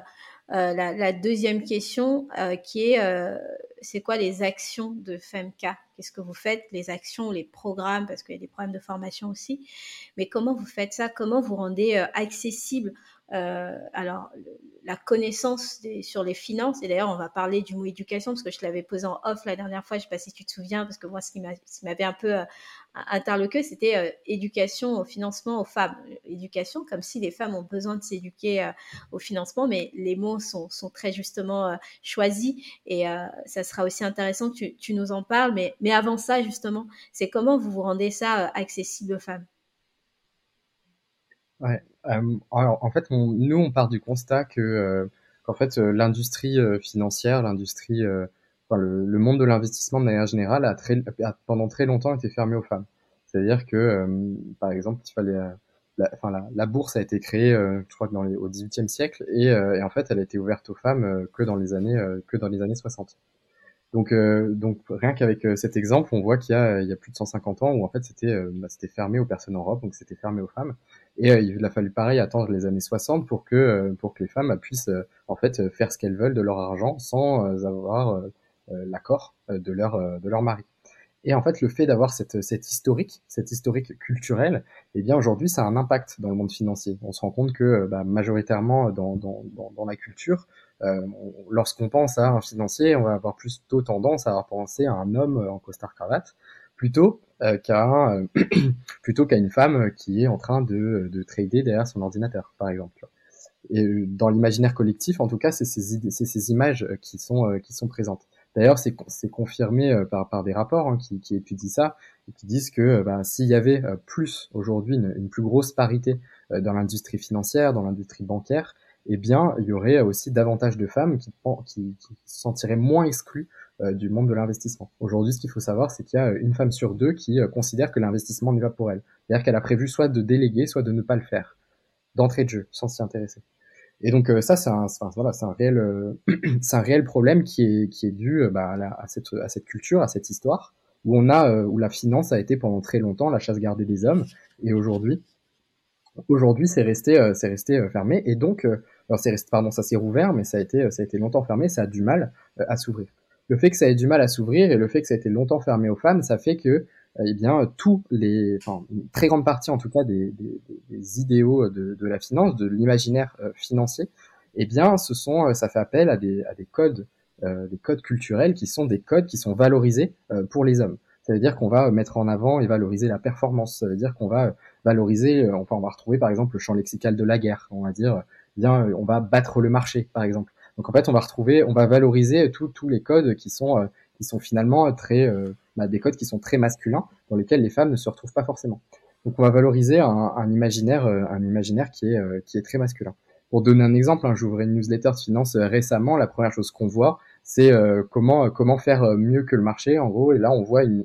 la, la, deuxième question qui est c'est quoi les actions de Femca Qu'est-ce que vous faites? Les actions, les programmes, parce qu'il y a des programmes de formation aussi. Mais comment vous faites ça? Comment vous rendez accessible euh, alors, la connaissance des, sur les finances, et d'ailleurs, on va parler du mot éducation, parce que je l'avais posé en off la dernière fois, je ne sais pas si tu te souviens, parce que moi, ce qui m'avait un peu euh, interloqué, c'était euh, éducation au financement aux femmes. Éducation, comme si les femmes ont besoin de s'éduquer euh, au financement, mais les mots sont, sont très justement euh, choisis, et ça sera aussi intéressant que tu, tu nous en parles, mais, mais avant ça, justement, c'est comment vous vous rendez ça accessible aux femmes? Ouais. Euh, en fait, nous, on part du constat que euh, qu'en fait, euh, l'industrie financière, l'industrie, enfin, le, le, monde de l'investissement de manière générale a, très, a pendant très longtemps été fermé aux femmes. C'est-à-dire que, par exemple, il fallait la, enfin, la, la, bourse a été créée, euh, je crois dans les, au XVIIIe siècle, et, euh, et, en fait, elle a été ouverte aux femmes euh, que dans les années que dans les années 60. Donc, donc rien qu'avec cet exemple, on voit qu'il y a, il y a plus de 150 ans où en fait c'était, bah, c'était fermé aux personnes en robe, donc c'était fermé aux femmes. Et il a fallu pareil attendre les années 60 pour que pour que les femmes puissent en fait faire ce qu'elles veulent de leur argent sans avoir l'accord de leur de leur mari. Et en fait, le fait d'avoir cette, cette historique, cette historique culturelle, eh bien aujourd'hui, ça a un impact dans le monde financier. On se rend compte que bah, majoritairement dans, dans, dans, dans, la culture, euh, lorsqu'on pense à un financier, on va avoir plutôt tendance à penser à un homme en costard cravate, plutôt euh, qu'à euh, [clears throat] plutôt qu'à une femme qui est en train de, de trader derrière son ordinateur, par exemple. Et dans l'imaginaire collectif, en tout cas, c'est ces, idées, ces images qui sont qui sont présentes. D'ailleurs, c'est confirmé euh, par, par des rapports hein, qui, qui, étudient ça et qui disent que euh, ben, s'il y avait euh, plus aujourd'hui une, une, plus grosse parité dans l'industrie financière, dans l'industrie bancaire, eh bien, il y aurait aussi davantage de femmes qui, qui, qui se sentiraient moins exclues du monde de l'investissement. Aujourd'hui, ce qu'il faut savoir, c'est qu'il y a une femme sur deux qui considère que l'investissement n'est pas pour elle. C'est-à-dire qu'elle a prévu soit de déléguer, soit de ne pas le faire, d'entrée de jeu, sans s'y intéresser. Et donc euh, ça, c'est un, réel, euh, [clears throat] problème qui est dû euh, bah, à, cette culture, à cette histoire où la finance a été pendant très longtemps la chasse gardée des hommes et aujourd'hui aujourd'hui c'est resté fermé et donc pardon ça s'est rouvert mais ça a été longtemps fermé ça a du mal à s'ouvrir le fait que ça ait du mal à s'ouvrir et le fait que ça a été longtemps fermé aux femmes ça fait que eh bien, tous les, enfin, une très grande partie en tout cas des, idéaux de, la finance, de l'imaginaire euh, financier, eh bien, ce sont, euh, ça fait appel à des, codes, euh, des codes culturels qui sont des codes qui sont valorisés euh, pour les hommes. Ça veut dire qu'on va mettre en avant et valoriser la performance. Ça veut dire qu'on va valoriser, enfin, on va retrouver par exemple le champ lexical de la guerre. On va dire, bien, on va battre le marché, par exemple. Donc en fait, on va retrouver, on va valoriser tous les codes qui sont qui sont finalement très bah, des codes qui sont très masculins dans lesquels les femmes ne se retrouvent pas forcément. Donc on va valoriser un, un imaginaire, un imaginaire qui est qui est très masculin. Pour donner un exemple, hein, j'ouvrais une newsletter de finance euh, récemment. La première chose qu'on voit, c'est euh, comment euh, comment faire mieux que le marché, en gros. Et là, on voit une,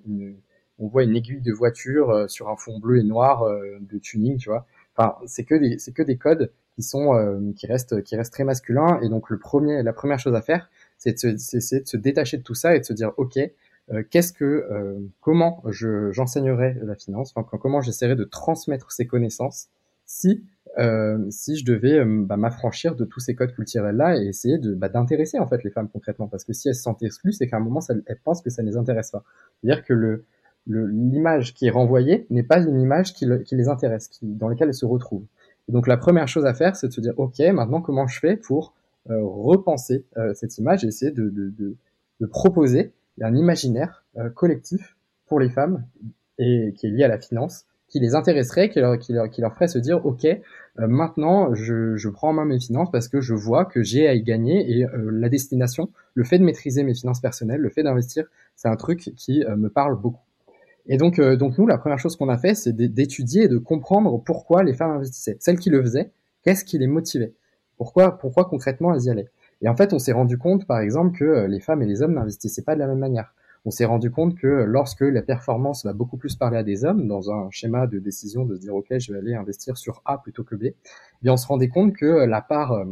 on voit une aiguille de voiture sur un fond bleu et noir de tuning, tu vois. Enfin, c'est que des c'est que des codes qui sont qui restent qui restent très masculins. Et donc le premier, la première chose à faire, c'est de, se, de se détacher de tout ça et de se dire, ok, qu'est-ce que comment je j'enseignerai la finance, enfin, comment j'essaierai de transmettre ces connaissances si euh, si je devais euh, bah, m'affranchir de tous ces codes culturels là et essayer de bah, d'intéresser en fait les femmes concrètement? Parce que si elles se sentent exclues c'est qu'à un moment elles pensent que ça ne les intéresse pas. C'est à dire que le l'image qui est renvoyée n'est pas une image qui, qui les intéresse qui, dans laquelle elles se retrouvent donc la première chose à faire c'est de se dire ok maintenant comment je fais pour euh, repenser euh, cette image et essayer de, proposer un imaginaire collectif pour les femmes et qui est lié à la finance qui les intéresserait, qui leur, ferait se dire, OK, euh, maintenant, je, je, prends en main mes finances parce que je vois que j'ai à y gagner et euh, la destination, le fait de maîtriser mes finances personnelles, le fait d'investir, c'est un truc qui euh, me parle beaucoup. Et donc, donc nous, la première chose qu'on a fait, c'est d'étudier et de comprendre pourquoi les femmes investissaient. Celles qui le faisaient, qu'est-ce qui les motivait? Pourquoi, pourquoi concrètement elles y allaient? Et en fait, on s'est rendu compte, par exemple, que les femmes et les hommes n'investissaient pas de la même manière. On s'est rendu compte que lorsque la performance va beaucoup plus parler à des hommes, dans un schéma de décision de se dire ok, je vais aller investir sur A plutôt que B, eh bien on se rendait compte que la part, euh,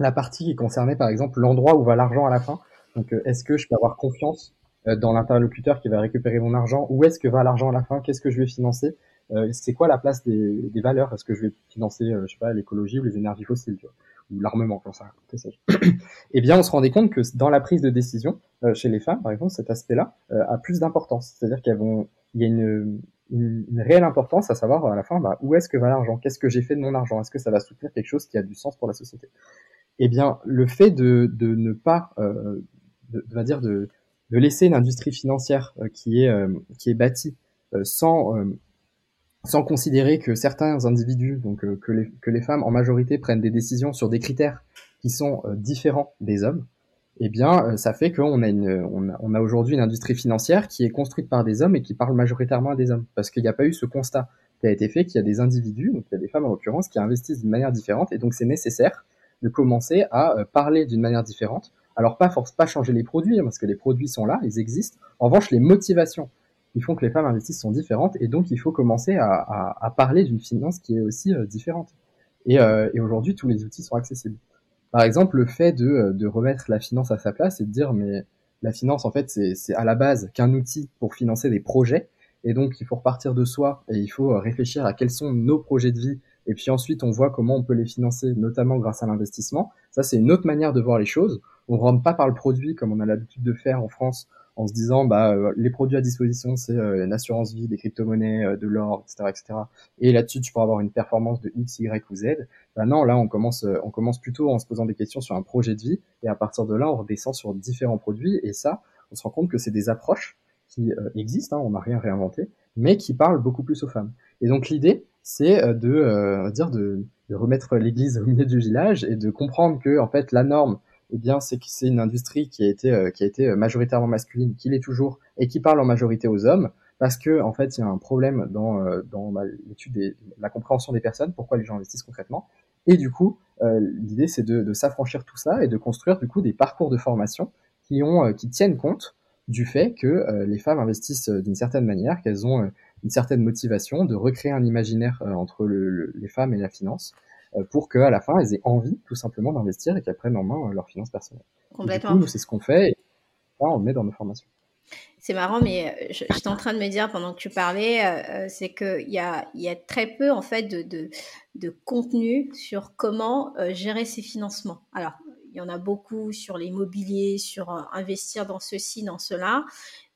la partie qui concernait par exemple l'endroit où va l'argent à la fin, donc euh, est-ce que je peux avoir confiance euh, dans l'interlocuteur qui va récupérer mon argent, où est-ce que va l'argent à la fin, qu'est-ce que je vais financer, c'est quoi la place des, valeurs, est-ce que je vais financer, je sais pas, l'écologie ou les énergies fossiles, tu vois? Ou l'armement, comme ça, que sais [coughs] Eh bien, on se rendait compte que dans la prise de décision, euh, chez les femmes, par exemple, cet aspect-là euh, a plus d'importance. C'est-à-dire qu'il y a une, une, réelle importance à savoir à la fin, bah, où est-ce que va l'argent? Qu'est-ce que j'ai fait de mon argent? Est-ce que ça va soutenir quelque chose qui a du sens pour la société? Eh bien, le fait de, de ne pas, euh, de, va dire, de, de laisser une industrie financière euh, qui est qui est bâtie sans sans considérer que certains individus, donc euh, que, les, femmes en majorité prennent des décisions sur des critères qui sont euh, différents des hommes, eh bien, euh, ça fait qu'on a, on a, a aujourd'hui une industrie financière qui est construite par des hommes et qui parle majoritairement à des hommes, parce qu'il n'y a pas eu ce constat qui a été fait qu'il y a des individus, donc il y a des femmes en l'occurrence, qui investissent d'une manière différente, et donc c'est nécessaire de commencer à parler d'une manière différente. Alors pas force pas changer les produits, hein, parce que les produits sont là, ils existent. En revanche, les motivations qui font que les femmes investissent sont différentes et donc il faut commencer à, parler d'une finance qui est aussi euh, différente. Et, euh, et aujourd'hui, tous les outils sont accessibles. Par exemple, le fait de, euh, de remettre la finance à sa place et de dire mais la finance en fait c'est à la base qu'un outil pour financer des projets et donc il faut repartir de soi et il faut réfléchir à quels sont nos projets de vie et puis ensuite on voit comment on peut les financer notamment grâce à l'investissement. Ça c'est une autre manière de voir les choses. On rentre pas par le produit comme on a l'habitude de faire en France en se disant bah euh, les produits à disposition c'est euh, une assurance vie, des crypto-monnaies, euh, de l'or, etc., etc. Et là-dessus tu peux avoir une performance de X, Y ou Z. Bah non, là on commence on commence plutôt en se posant des questions sur un projet de vie et à partir de là on redescend sur différents produits et ça on se rend compte que c'est des approches qui existent, hein, on n'a rien réinventé, mais qui parlent beaucoup plus aux femmes. Et donc l'idée c'est de dire de, de remettre l'église au milieu du village et de comprendre que en fait la norme eh bien, c'est que c'est une industrie qui a été euh, qui a été euh, majoritairement masculine, qui l'est toujours, et qui parle en majorité aux hommes, parce que en fait, il y a un problème dans euh, dans l'étude de la compréhension des personnes, pourquoi les gens investissent concrètement, et du coup, l'idée c'est de, de s'affranchir tout ça et de construire du coup des parcours de formation qui ont qui tiennent compte du fait que les femmes investissent d'une certaine manière, qu'elles ont une certaine motivation de recréer un imaginaire entre le, les femmes et la finance euh, pour qu'à la fin, elles aient envie tout simplement d'investir et qu'elles prennent en main euh, leurs finances personnelles. Complètement. nous, c'est ce qu'on fait et on le met dans nos formations. C'est marrant, mais euh, j'étais en train de me dire pendant que tu parlais, c'est qu'il y a, y a très peu en fait de, de, de contenu sur comment gérer ses financements. Alors, il y en a beaucoup sur l'immobilier, sur investir dans ceci, dans cela,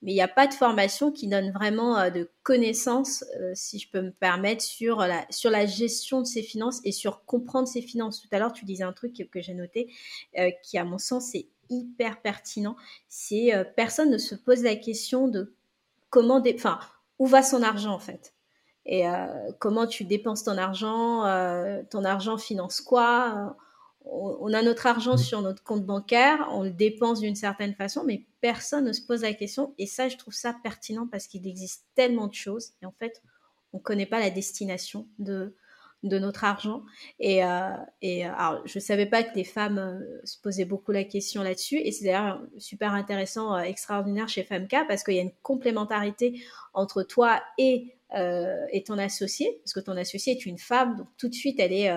mais il n'y a pas de formation qui donne vraiment euh, de connaissances, euh, si je peux me permettre, sur la, gestion de ses finances et sur comprendre ses finances. Tout à l'heure, tu disais un truc que, j'ai noté, euh, qui à mon sens est hyper pertinent. C'est personne ne se pose la question de comment, enfin, où va son argent en fait et comment tu dépenses ton argent, ton argent finance quoi on a notre argent mm. sur notre compte bancaire, on le dépense d'une certaine façon, mais personne ne se pose la question. Et ça, je trouve ça pertinent parce qu'il existe tellement de choses. Et en fait, on ne connaît pas la destination de, de notre argent. Et, euh, et alors, je ne savais pas que les femmes euh, se posaient beaucoup la question là-dessus. Et c'est d'ailleurs super intéressant, euh, extraordinaire chez Femka parce qu'il y a une complémentarité entre toi et, et ton associé. Parce que ton associé est une femme, donc tout de suite, elle est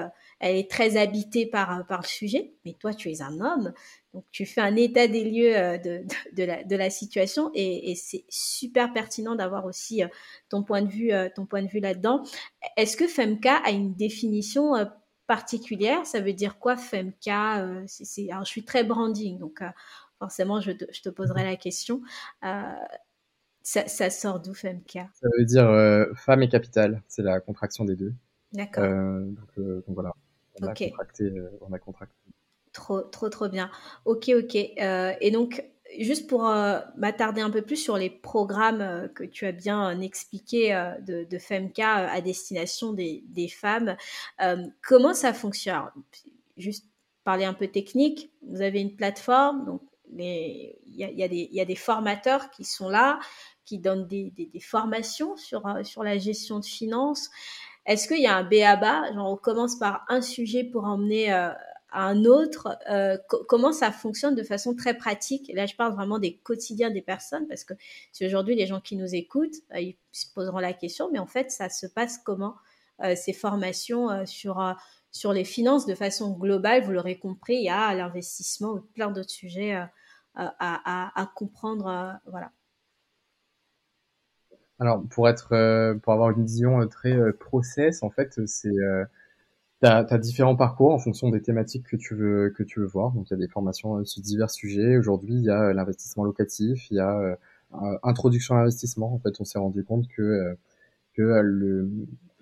elle est très habitée par, par le sujet, mais toi, tu es un homme, donc tu fais un état des lieux euh, de, de, la, de la, situation et, c'est super pertinent d'avoir aussi euh, ton point de vue, euh, ton point de vue là-dedans. Est-ce que Femka a une définition particulière? Ça veut dire quoi Femka Alors, je suis très branding, donc forcément, je te, je te, poserai la question. Ça, ça, sort d'où Femka? Ça veut dire femme et capital, c'est la contraction des deux. D'accord. On a contracté, euh, on a contracté. Trop, trop, trop bien. Ok, ok. Euh, et donc, juste pour euh, m'attarder un peu plus sur les programmes que tu as bien expliqué de, de FEMCA à destination des, des femmes, comment ça fonctionne? Juste parler un peu technique, vous avez une plateforme, donc il y a, y, a y a, des formateurs qui sont là, qui donnent des, des, des formations sur, sur la gestion de finances. Est-ce qu'il y a un B.A.B.A. Genre, on commence par un sujet pour emmener euh, à un autre. Euh, comment ça fonctionne de façon très pratique? Là, je parle vraiment des quotidiens des personnes parce que si aujourd'hui les gens qui nous écoutent, euh, ils se poseront la question, mais en fait, ça se passe comment ces formations sur sur les finances de façon globale, vous l'aurez compris, il y a l'investissement plein d'autres sujets à, à, à, comprendre. voilà. Alors pour être, euh, pour avoir une vision euh, très euh, process, en fait, c'est T'as as différents parcours en fonction des thématiques que tu veux que tu veux voir. Donc il y a des formations sur divers sujets. Aujourd'hui, il y a l'investissement locatif, il y a introduction à l'investissement. En fait, on s'est rendu compte que que le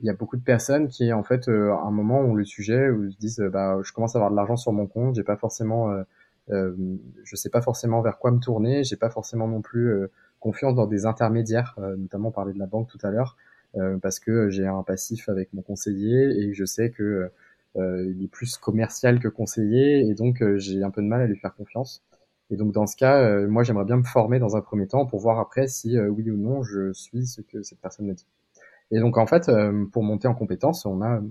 il y a beaucoup de personnes qui en fait à un moment ont le sujet où ils se disent bah je commence à avoir de l'argent sur mon compte, j'ai pas forcément euh, je sais pas forcément vers quoi me tourner, j'ai pas forcément non plus confiance dans des intermédiaires, euh, notamment parler de la banque tout à l'heure, euh, parce que j'ai un passif avec mon conseiller et je sais que euh, il est plus commercial que conseiller et donc j'ai un peu de mal à lui faire confiance. Et donc dans ce cas, moi j'aimerais bien me former dans un premier temps pour voir après si oui ou non je suis ce que cette personne me dit. Et donc en fait, pour monter en compétence, on a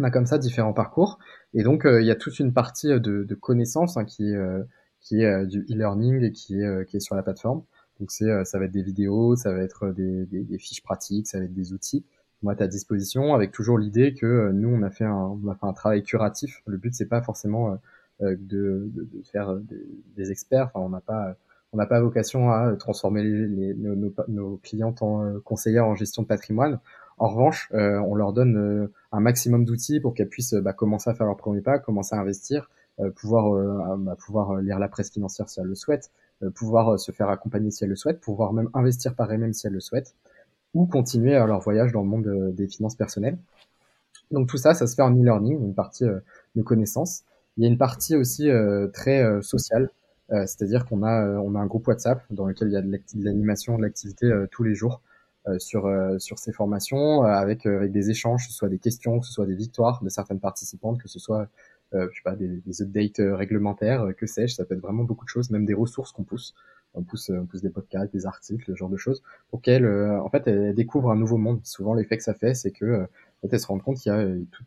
on a comme ça différents parcours. Et donc il y a toute une partie de, de connaissances hein, qui est qui est du e-learning et qui qui est sur la plateforme. Donc c'est, euh, ça va être des vidéos, ça va être des, des, fiches pratiques, ça va être des outils à disposition, avec toujours l'idée que euh, nous on a fait un, on a fait un travail curatif. Le but c'est pas forcément euh, de, faire des, experts. Enfin, on n'a pas on n'a pas vocation à transformer nos, nos, clients en conseillers en gestion de patrimoine. En revanche, on leur donne un maximum d'outils pour qu'elles puissent bah, commencer à faire leur premier pas, commencer à investir, pouvoir, bah, pouvoir lire la presse financière si elles le souhaitent, euh, pouvoir euh, se faire accompagner si elles le souhaitent, pouvoir même investir par elles-mêmes si elles le souhaitent, ou continuer leur voyage dans le monde euh, des finances personnelles. Donc tout ça, ça se fait en e-learning, une partie de connaissances. Il y a une partie aussi très sociale, c'est-à-dire qu'on a, on a un groupe WhatsApp dans lequel il y a de l'animation, de l'activité tous les jours sur, sur ces formations, avec, avec des échanges, que ce soit des questions, que ce soit des victoires de certaines participantes, que ce soit euh, je sais pas, des, des updates euh, réglementaires, euh, que sais-je, ça peut être vraiment beaucoup de choses, même des ressources qu'on pousse. On pousse, on pousse des podcasts, des articles, ce genre de choses, pour qu'elle, en fait, elle découvre un nouveau monde. Souvent, l'effet que ça fait, c'est que en fait, elle se rend compte qu'il y a tout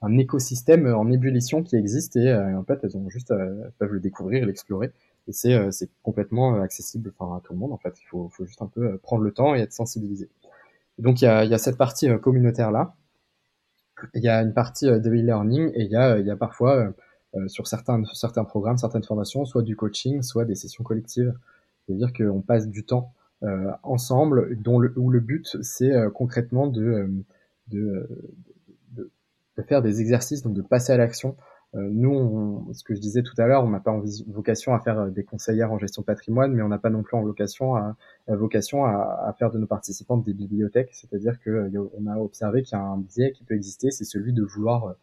un écosystème en ébullition qui existe et en fait, elles ont juste, elles peuvent le découvrir, l'explorer. Et c'est, c'est complètement accessible, enfin, à tout le monde. En fait, il faut, faut juste un peu prendre le temps et être sensibilisé. Donc, il y a, il y a cette partie communautaire là il y a une partie euh, de e-learning et il y a, il y a parfois euh, euh, sur certains, certains programmes, certaines formations, soit du coaching, soit des sessions collectives. C'est-à-dire qu'on passe du temps ensemble, dont le, où le but c'est concrètement de, de, de, de, faire des exercices, donc de passer à l'action euh, nous, ce que je disais tout à l'heure, on n'a pas vocation à faire euh, des conseillères en gestion de patrimoine, mais on n'a pas non plus en vocation à, vocation à, faire de nos participantes des bibliothèques. C'est-à-dire que euh, on a observé qu'il y a un biais qui peut exister, c'est celui de vouloir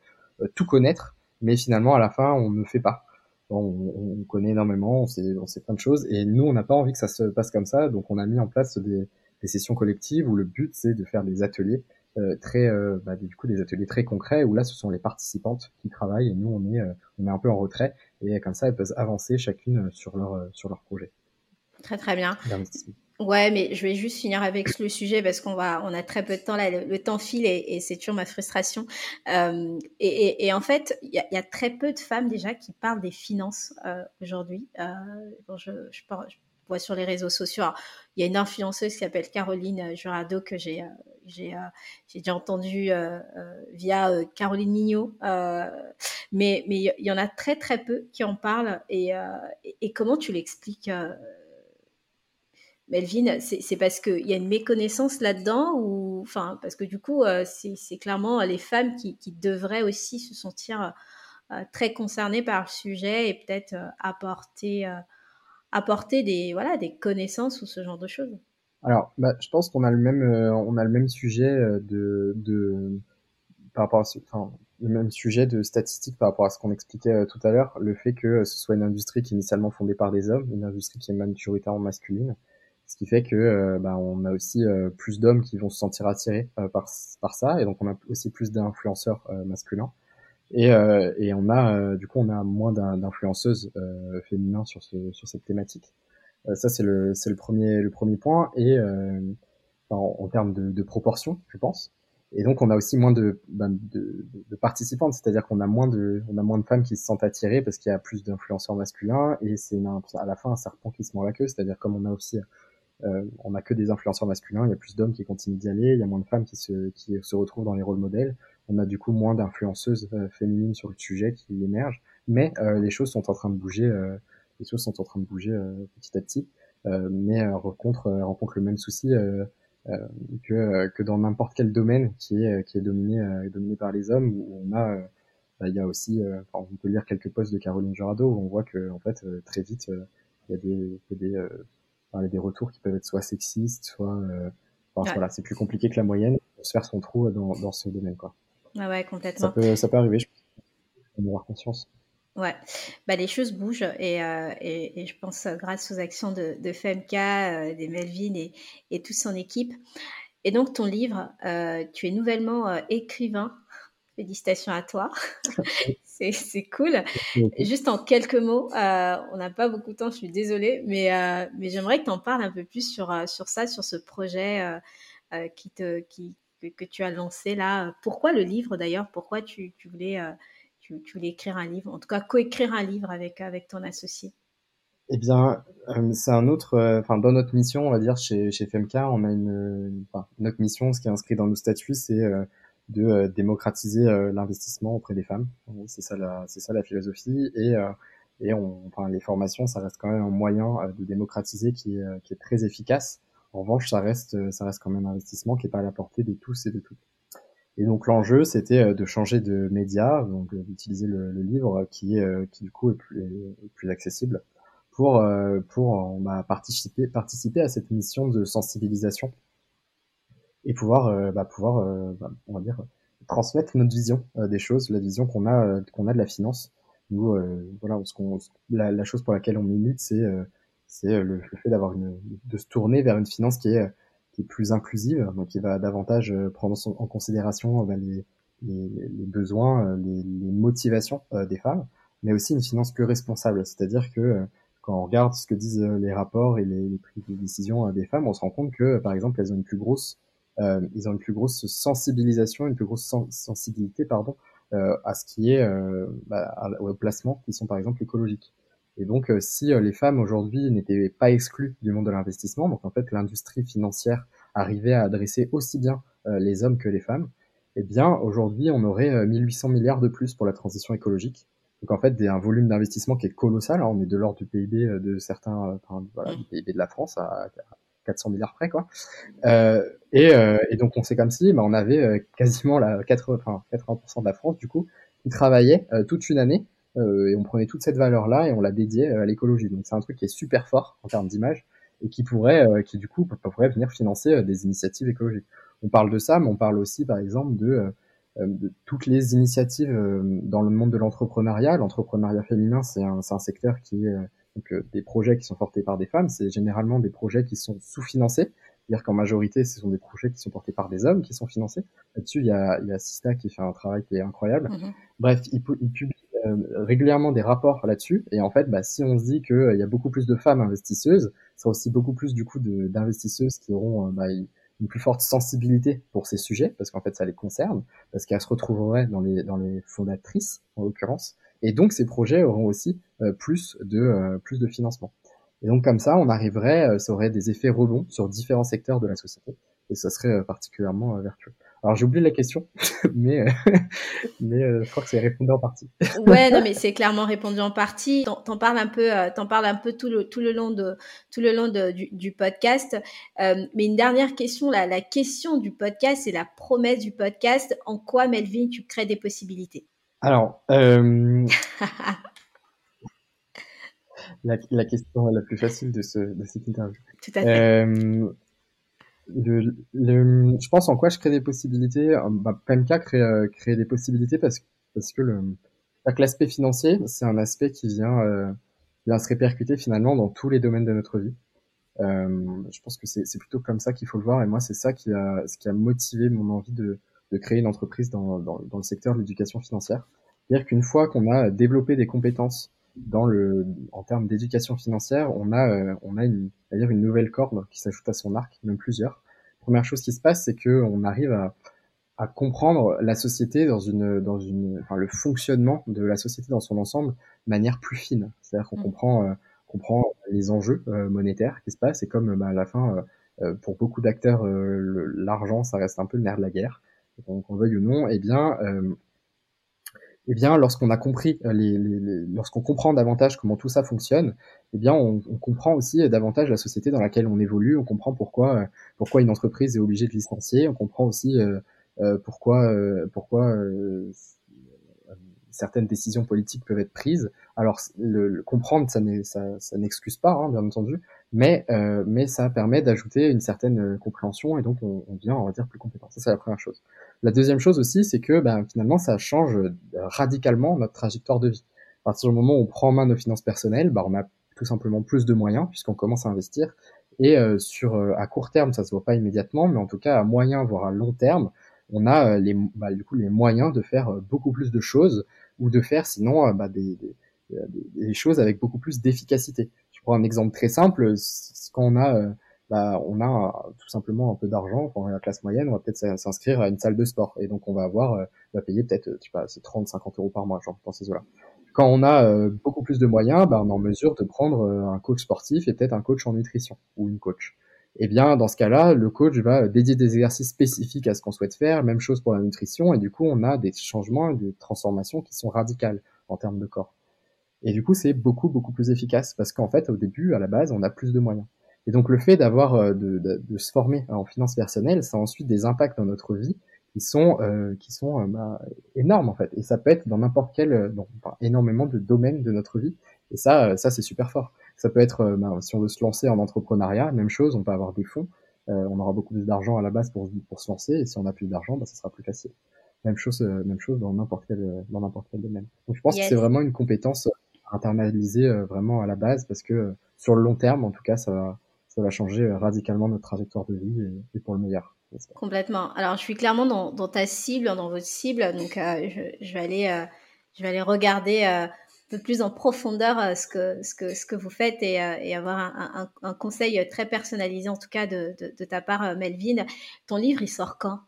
tout connaître, mais finalement à la fin on ne fait pas. on, connaît énormément, on sait, on sait plein de choses, et nous, on n'a pas envie que ça se passe comme ça, donc on a mis en place des, des sessions collectives où le but c'est de faire des ateliers euh, très, euh, bah, du coup, des ateliers très concrets où là, ce sont les participantes qui travaillent et nous, on est, euh, on est un peu en retrait, et comme ça, elles peuvent avancer chacune sur leur, sur leur projet. Très très bien. Ouais, mais je vais juste finir avec le sujet parce qu'on va, on a très peu de temps là, le, temps file et, c'est toujours ma frustration. Euh, et, en fait, il y, a très peu de femmes déjà qui parlent des finances aujourd'hui. Euh, je, vois sur les réseaux sociaux, il y a une influenceuse qui s'appelle Caroline Jurado que j'ai, j'ai, j'ai déjà entendu via Caroline Mignot, mais il y, en a très très peu qui en parlent. Et, comment tu l'expliques? Melvin, c'est parce qu'il y a une méconnaissance là-dedans ou enfin parce que du coup euh, c'est clairement les femmes qui, devraient aussi se sentir euh, très concernées par le sujet et peut-être euh, apporter apporter des voilà des connaissances ou ce genre de choses. Alors, bah, je pense qu'on a le même on a le même sujet de, de par rapport à ce, enfin, le même sujet de statistiques par rapport à ce qu'on expliquait tout à l'heure, le fait que ce soit une industrie qui est initialement fondée par des hommes, une industrie qui est majoritairement masculine, ce qui fait que euh, bah, on a aussi euh, plus d'hommes qui vont se sentir attirés euh, par, par ça, et donc on a aussi plus d'influenceurs masculins. Et, et on a du coup on a moins d'influenceuses féminins sur, ce, sur cette thématique. ça c'est le c'est le premier le premier point et en, en, termes de, de proportion je pense. Et donc on a aussi moins de, ben, de, de, participantes, c'est-à-dire qu'on a moins de on a moins de femmes qui se sentent attirées parce qu'il y a plus d'influenceurs masculins et c'est à la fin un serpent qui se mord la queue, c'est-à-dire comme on a aussi euh, on n'a que des influenceurs masculins, il y a plus d'hommes qui continuent d'y aller, il y a moins de femmes qui se, qui se retrouvent dans les rôles modèles. On a du coup moins d'influenceuses euh, féminines sur le sujet qui émergent, mais euh, les choses sont en train de bouger. les choses sont en train de bouger petit à petit, mais rencontre rencontre le même souci que que dans n'importe quel domaine qui est qui est dominé dominé par les hommes où on a bah, il y a aussi, on peut lire quelques posts de Caroline Jurado où on voit que en fait très vite il y a des, des a des retours qui peuvent être soit sexistes, soit euh, voilà, c'est plus compliqué que la moyenne de se faire son trou dans, dans ce domaine quoi. Ah ouais, complètement. Ça peut, ça peut arriver, je pense, en avoir conscience. Ouais, bah, les choses bougent et, euh, et, et, je pense euh, grâce aux actions de, de FMK, euh, des Melvin et, et toute son équipe. Et donc ton livre, euh, tu es nouvellement écrivain. Félicitations à toi. [laughs] c'est cool. Juste en quelques mots, on n'a pas beaucoup de temps, je suis désolée, mais, mais j'aimerais que tu en parles un peu plus sur, sur ça, sur ce projet qui te, qui, que, tu as lancé là. Pourquoi le livre d'ailleurs? Pourquoi tu, voulais, tu, tu, voulais écrire un livre En tout cas, coécrire un livre avec, avec ton associé? Eh bien, c'est un autre, enfin, dans notre mission, on va dire, chez, chez FMK, on a une, notre mission, ce qui est inscrit dans nos statuts, c'est de euh, démocratiser euh, l'investissement auprès des femmes. C'est ça la, c'est ça la philosophie et euh, et on, enfin, les formations, ça reste quand même un moyen de démocratiser qui est très efficace. En revanche, ça reste, ça reste quand même un investissement qui est pas à la portée de tous et de toutes. Et donc l'enjeu, c'était de changer de média, donc d'utiliser le, le, livre qui est, qui du coup est plus, plus accessible pour pour va participer participer à cette mission de sensibilisation et pouvoir, euh, bah, pouvoir, euh, bah, on va dire, transmettre notre vision euh, des choses, la vision qu'on a, qu'on a de la finance. Nous, voilà, ce la, la, chose pour laquelle on milite, c'est c'est le, fait d'avoir une de se tourner vers une finance qui est qui est plus inclusive, donc qui va davantage prendre en considération bah, les, les, besoins, les, motivations des femmes, mais aussi une finance plus responsable. C'est-à-dire que quand on regarde ce que disent les rapports et les, prises de décision des femmes, on se rend compte que, par exemple, elles ont une plus grosse euh, ils ont une plus grosse sensibilisation, une plus grosse sensibilité, pardon, euh, à ce qui est euh, bah, aux placements qui sont par exemple écologiques. Et donc, si les femmes aujourd'hui n'étaient pas exclues du monde de l'investissement, donc en fait l'industrie financière arrivait à adresser aussi bien les hommes que les femmes, eh bien aujourd'hui on aurait 1800 milliards de plus pour la transition écologique. Donc en fait, un volume d'investissement qui est colossal. Hein, on est de l'ordre du PIB de certains, enfin, voilà, du PIB de la France à, 400 milliards près, quoi. Euh, et, euh, et, donc on sait comme si, bah, on avait euh, quasiment la 80, enfin, 80% de la France du coup qui travaillait euh, toute une année et on prenait toute cette valeur là et on la dédiait à l'écologie. Donc c'est un truc qui est super fort en termes d'image et qui pourrait, qui du coup pourrait venir financer des initiatives écologiques. On parle de ça, mais on parle aussi par exemple de toutes les initiatives dans le monde de l'entrepreneuriat. L'entrepreneuriat féminin, c'est un, un, secteur qui est donc, des projets qui sont portés par des femmes. C'est généralement des projets qui sont sous-financés. C'est-à-dire qu'en majorité, ce sont des projets qui sont portés par des hommes qui sont financés. Là-dessus, il y a, il y a Sista qui fait un travail qui est incroyable. Mm-hmm. Bref, il publie euh, régulièrement des rapports là-dessus. Et en fait, bah, si on se dit qu'il euh, y a beaucoup plus de femmes investisseuses, ça sera aussi beaucoup plus du coup d'investisseuses qui auront euh, bah, une plus forte sensibilité pour ces sujets, parce qu'en fait ça les concerne, parce qu'elles se retrouveraient dans les, dans les fondatrices en l'occurrence. Et donc ces projets auront aussi plus, de, plus de financement. Et donc comme ça, on arriverait, ça aurait des effets rebonds sur différents secteurs de la société, et ça serait particulièrement vertueux. Alors j'ai oublié la question, [laughs] mais euh, [laughs] mais euh, je crois que c'est répondu en partie. [laughs] ouais, non, mais c'est clairement répondu en partie. T'en, t'en parles un peu, euh, t'en parles un peu tout le tout le long de tout le long de, du, du, podcast. mais une dernière question, la, la question du podcast, c'est la promesse du podcast. En quoi, Melvin, tu crées des possibilités? Alors. la, la, question la plus facile de, ce, de cette interview. Tout à fait le, le, je pense en quoi je crée des possibilités. Euh, bah, PMK crée, euh, crée des possibilités parce, parce que l'aspect financier, c'est un aspect qui vient, euh, vient se répercuter finalement dans tous les domaines de notre vie. Euh, je pense que c'est, c'est plutôt comme ça qu'il faut le voir. Et moi, c'est ça qui a, ce qui a motivé mon envie de, de créer une entreprise dans, dans, dans le secteur de l'éducation financière. C'est-à-dire qu'une fois qu'on a développé des compétences dans le, en termes d'éducation financière, on a, euh, on a une, dire une nouvelle corde qui s'ajoute à son arc, même plusieurs. Première chose qui se passe, c'est que on arrive à, à comprendre la société dans une, dans une, enfin, le fonctionnement de la société dans son ensemble de manière plus fine. C'est-à-dire qu'on mmh. comprend, euh, comprend les enjeux euh, monétaires qui se passent et comme bah, à la fin, pour beaucoup d'acteurs, l'argent, ça reste un peu le nerf de la guerre. Donc, qu'on veuille ou non, eh bien, eh bien, lorsqu'on a compris, euh, les, les, lorsqu'on comprend davantage comment tout ça fonctionne, eh bien, on, on, comprend aussi davantage la société dans laquelle on évolue. On comprend pourquoi, euh, pourquoi une entreprise est obligée de licencier. On comprend aussi euh, euh pourquoi, euh, pourquoi certaines décisions politiques peuvent être prises. Alors, le, comprendre, ça, ça, ça n'excuse pas, hein, bien entendu, mais, euh, mais ça permet d'ajouter une certaine compréhension et donc on, on devient, on va dire, plus compétent. Ça, c'est la première chose. La deuxième chose aussi, c'est que ben, finalement, ça change euh, radicalement notre trajectoire de vie. À partir du moment où on prend en main nos finances personnelles, ben, on a tout simplement plus de moyens puisqu'on commence à investir. Et euh, sur euh, à court terme, ça se voit pas immédiatement, mais en tout cas à moyen voire à long terme, on a les bah, du coup les moyens de faire beaucoup plus de choses ou de faire sinon bah, des, choses avec beaucoup plus d'efficacité. Prends un exemple très simple. Quand on a bah, on a tout simplement un peu d'argent, quand la classe moyenne, on va peut-être s'inscrire à une salle de sport. Et donc, on va avoir, euh, va payer peut-être, je sais pas, c'est 30, 50 euros par mois, genre, dans ces eaux-là. Quand on a euh, beaucoup plus de moyens, bah, on est en mesure de prendre euh, un coach sportif et peut-être un coach en nutrition ou une coach. Eh bien, dans ce cas-là, le coach va dédier des exercices spécifiques à ce qu'on souhaite faire, même chose pour la nutrition, et du coup, on a des changements des transformations qui sont radicales en termes de corps. Et du coup, c'est beaucoup, beaucoup plus efficace parce qu'en fait, au début, à la base, on a plus de moyens. Et donc le fait d'avoir euh, de, de, de, se former en finances personnelles, ça a ensuite des impacts dans notre vie qui sont euh, qui sont euh, bah, énormes en fait. Et ça peut être dans n'importe quel, dans, enfin, énormément de domaines de notre vie. Et ça, ça c'est super fort. Ça peut être bah, si on veut se lancer en entrepreneuriat, même chose. On peut avoir des fonds. on aura beaucoup plus d'argent à la base pour pour se lancer. Et si on a plus d'argent, bah, ça sera plus facile. Même chose, même chose dans n'importe quel dans n'importe quel domaine. Donc je pense que c'est vraiment une compétence internalisée vraiment à la base parce que sur le long terme, en tout cas, ça va ça va changer euh, radicalement notre trajectoire de vie et, pour le meilleur. Complètement. Alors, je suis clairement dans, ta cible, dans votre cible, donc euh, je, vais aller, euh, je vais aller regarder un peu plus en profondeur ce que ce que ce que vous faites et, avoir un, conseil très personnalisé, en tout cas de, de, de, ta part, Melvin. Ton livre, il sort quand?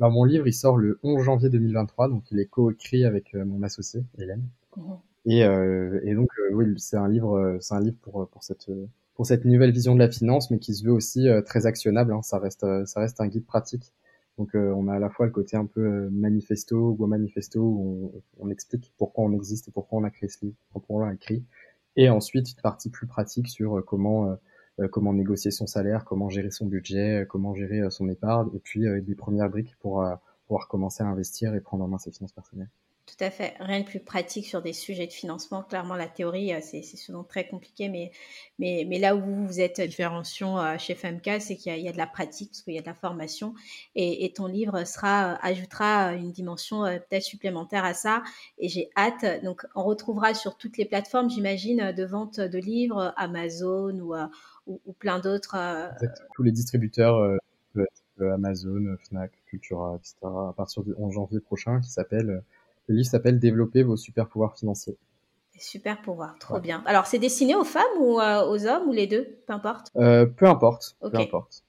Alors, mon livre, il sort le 11 janvier 2023, donc il est co-écrit avec mon associé Hélène. Mmh. Et, euh, et donc euh, oui, c'est un livre, euh, c'est un livre pour pour cette pour cette nouvelle vision de la finance, mais qui se veut aussi très actionnable. Hein. Ça reste ça reste un guide pratique. Donc on a à la fois le côté un peu manifesto ou manifesto où on, on, explique pourquoi on existe et pourquoi on a créé ce livre, pourquoi on l'a écrit, et ensuite une partie plus pratique sur comment comment négocier son salaire, comment gérer son budget, comment gérer son épargne, et puis des premières briques pour pouvoir commencer à investir et prendre en main ses finances personnelles. Tout à fait. Rien de plus pratique sur des sujets de financement. Clairement, la théorie, euh, c'est souvent très compliqué, mais, mais, là où vous êtes différenciant euh, chez FMK, c'est qu'il y, a de la pratique, parce qu'il y a de la formation, et, ton livre euh, ajoutera une dimension peut-être supplémentaire à ça, et j'ai hâte. Donc, on retrouvera sur toutes les plateformes, j'imagine, de vente de livres, Amazon ou, ou, plein d'autres. Tous les distributeurs, Amazon, Fnac, Cultura, etc., à partir du 11 janvier prochain, qui s'appelle le livre s'appelle Développer vos super pouvoirs financiers. Super pouvoir, trop bien. Alors, c'est destiné aux femmes ou euh, aux hommes ou les deux Peu importe? Euh, peu importe. Peu importe.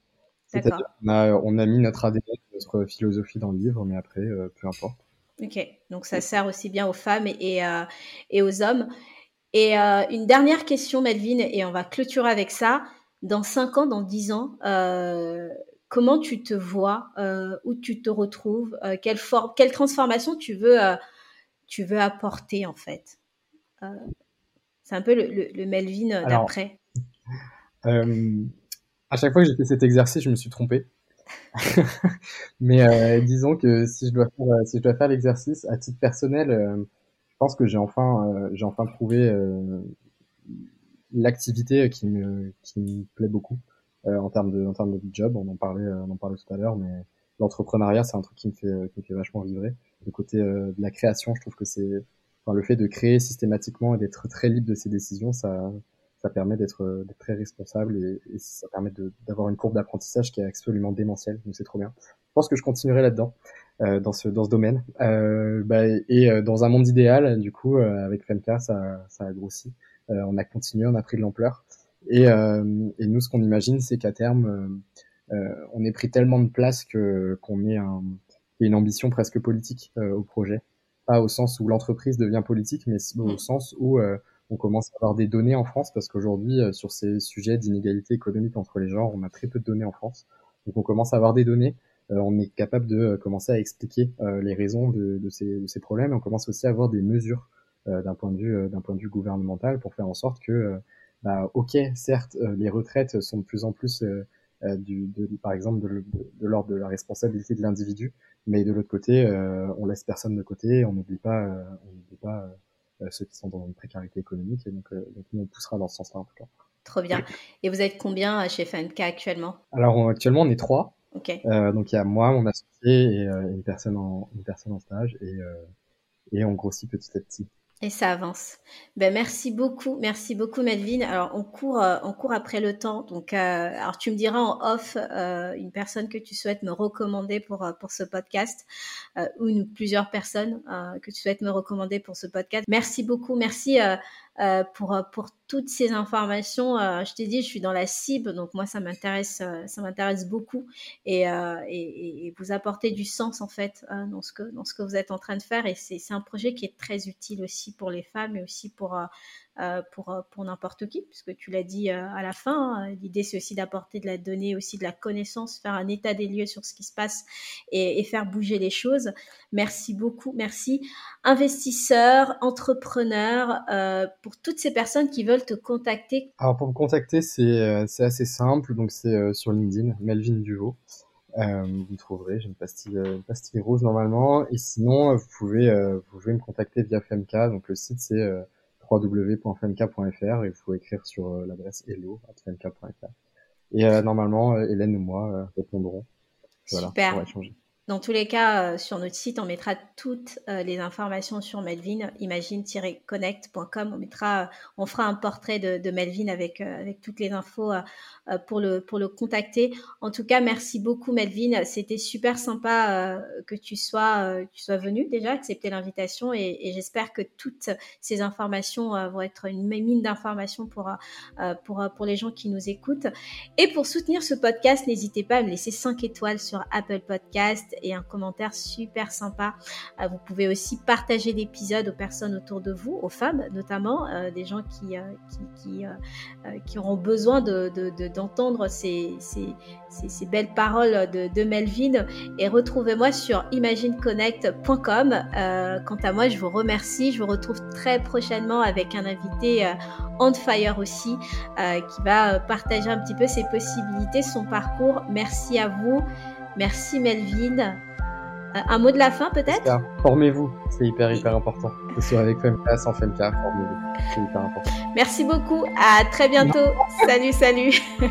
D'accord. On a, on a mis notre ADN, notre philosophie dans le livre, mais après, euh, peu importe. Ok, donc ça sert aussi bien aux femmes et, et aux hommes. Et une dernière question, Melvin, et on va clôturer avec ça. Dans 5 ans, dans 10 ans, comment tu te vois, euh, où tu te retrouves, euh, quelle, transformation tu veux, euh, tu veux apporter en fait? c'est un peu le, Melvin d'après. à chaque fois que j'ai fait cet exercice, je me suis trompé. [laughs] Mais disons que si je dois faire, si je dois faire l'exercice à titre personnel, pense que j'ai enfin, j'ai enfin trouvé l'activité qui me, qui me plaît beaucoup. Euh, en termes de en termes de job. On en parlait euh, on en parlait tout à l'heure, mais l'entrepreneuriat c'est un truc qui me fait qui me fait vachement vibrer. Le côté euh, de la création, je trouve que c'est enfin, le fait de créer systématiquement et d'être très libre de ses décisions, ça ça permet d'être très responsable et, et ça permet d'avoir une courbe d'apprentissage qui est absolument démentielle. Donc c'est trop bien. Je pense que je continuerai là-dedans. Euh, dans ce dans ce domaine euh, bah, et dans un monde idéal du coup avec Femka ça ça a grossi on a continué on a pris de l'ampleur et, euh, et nous, ce qu'on imagine, c'est qu'à terme, euh, euh, on ait pris tellement de place que qu'on ait un, une ambition presque politique au projet. Pas au sens où l'entreprise devient politique, mais au sens où on commence à avoir des données en France, parce qu'aujourd'hui, sur ces sujets d'inégalité économique entre les genres, on a très peu de données en France. Donc on commence à avoir des données, on est capable de commencer à expliquer les raisons de, de, ces, de, ces, problèmes, on commence aussi à avoir des mesures d'un point de vue d'un point de vue gouvernemental pour faire en sorte que bah, ok, certes, euh, les retraites sont de plus en plus, euh, euh, du, de, par exemple, de, de, l'ordre de la responsabilité de l'individu, mais de l'autre côté, on laisse personne de côté, on n'oublie pas, on n'oublie pas ceux qui sont dans une précarité économique, et donc, donc nous on poussera dans ce sens-là en tout cas. Trop bien. Et vous êtes combien chez FNK actuellement? Alors actuellement on est trois. Okay. Euh, donc il y a moi, mon associé et une personne en une personne en stage et et on grossit petit à petit. Et ça avance. Ben merci beaucoup, merci beaucoup Melvin. Alors on court, euh, on court après le temps. Donc, euh, alors tu me diras en off euh, une personne que tu souhaites me recommander pour pour ce podcast ou une, plusieurs personnes que tu souhaites me recommander pour ce podcast. Merci beaucoup, merci euh, pour, euh, pour toutes ces informations. Euh, je t'ai dit, je suis dans la cible, donc moi, ça m'intéresse, ça m'intéresse beaucoup et, et, et, vous apporter du sens, en fait, dans, ce que, dans ce que vous êtes en train de faire. Et c'est, un projet qui est très utile aussi pour les femmes et aussi pour, pour, euh, pour n'importe qui, puisque tu l'as dit euh, à la fin. Hein, l'idée, c'est aussi d'apporter de la donnée, aussi de la connaissance, faire un état des lieux sur ce qui se passe et, faire bouger les choses. Merci beaucoup. Merci. Investisseurs, entrepreneurs, pour toutes ces personnes qui veulent te contacter. Alors, pour me contacter, c'est, assez simple. Donc, c'est sur LinkedIn, Melvin Duvaux. Euh, vous trouverez, j'ai une pastille, une rose normalement. Et sinon, vous pouvez, vous pouvez me contacter via FMK. Donc le site c'est et il faut écrire sur euh, l'adresse hello@fmk.fr. Et euh, normalement, euh, Hélène ou moi répondront. Voilà, Super. Dans tous les cas, sur notre site, on mettra toutes les informations sur Melvin, imagine-connect.com. On mettra, on fera un portrait de, de Melvin avec avec toutes les infos euh, pour le pour le contacter. En tout cas, merci beaucoup Melvin. C'était super sympa euh, que tu sois euh, tu sois venu déjà accepter l'invitation et, et j'espère que toutes ces informations vont être une mine d'informations pour pour pour les gens qui nous écoutent. Et pour soutenir ce podcast, n'hésitez pas à me laisser 5 étoiles sur Apple Podcast et un commentaire super sympa. Vous pouvez aussi partager l'épisode aux personnes autour de vous, aux femmes notamment, des gens qui qui qui, qui auront besoin de, de, d'entendre ces, ces, ces, belles paroles de, de Melvin et retrouvez-moi sur imagineconnect.com. Euh, quant à moi, je vous remercie. Je vous retrouve très prochainement avec un invité euh, on fire aussi euh, qui va partager un petit peu ses possibilités, son parcours. Merci à vous. Merci Melvin. Un mot de la fin peut-être? Formez-vous, c'est hyper hyper important. Que ce soit avec Femka, sans Femka, formez-vous, c'est hyper important. Merci beaucoup, à très bientôt. salut, salut. [laughs]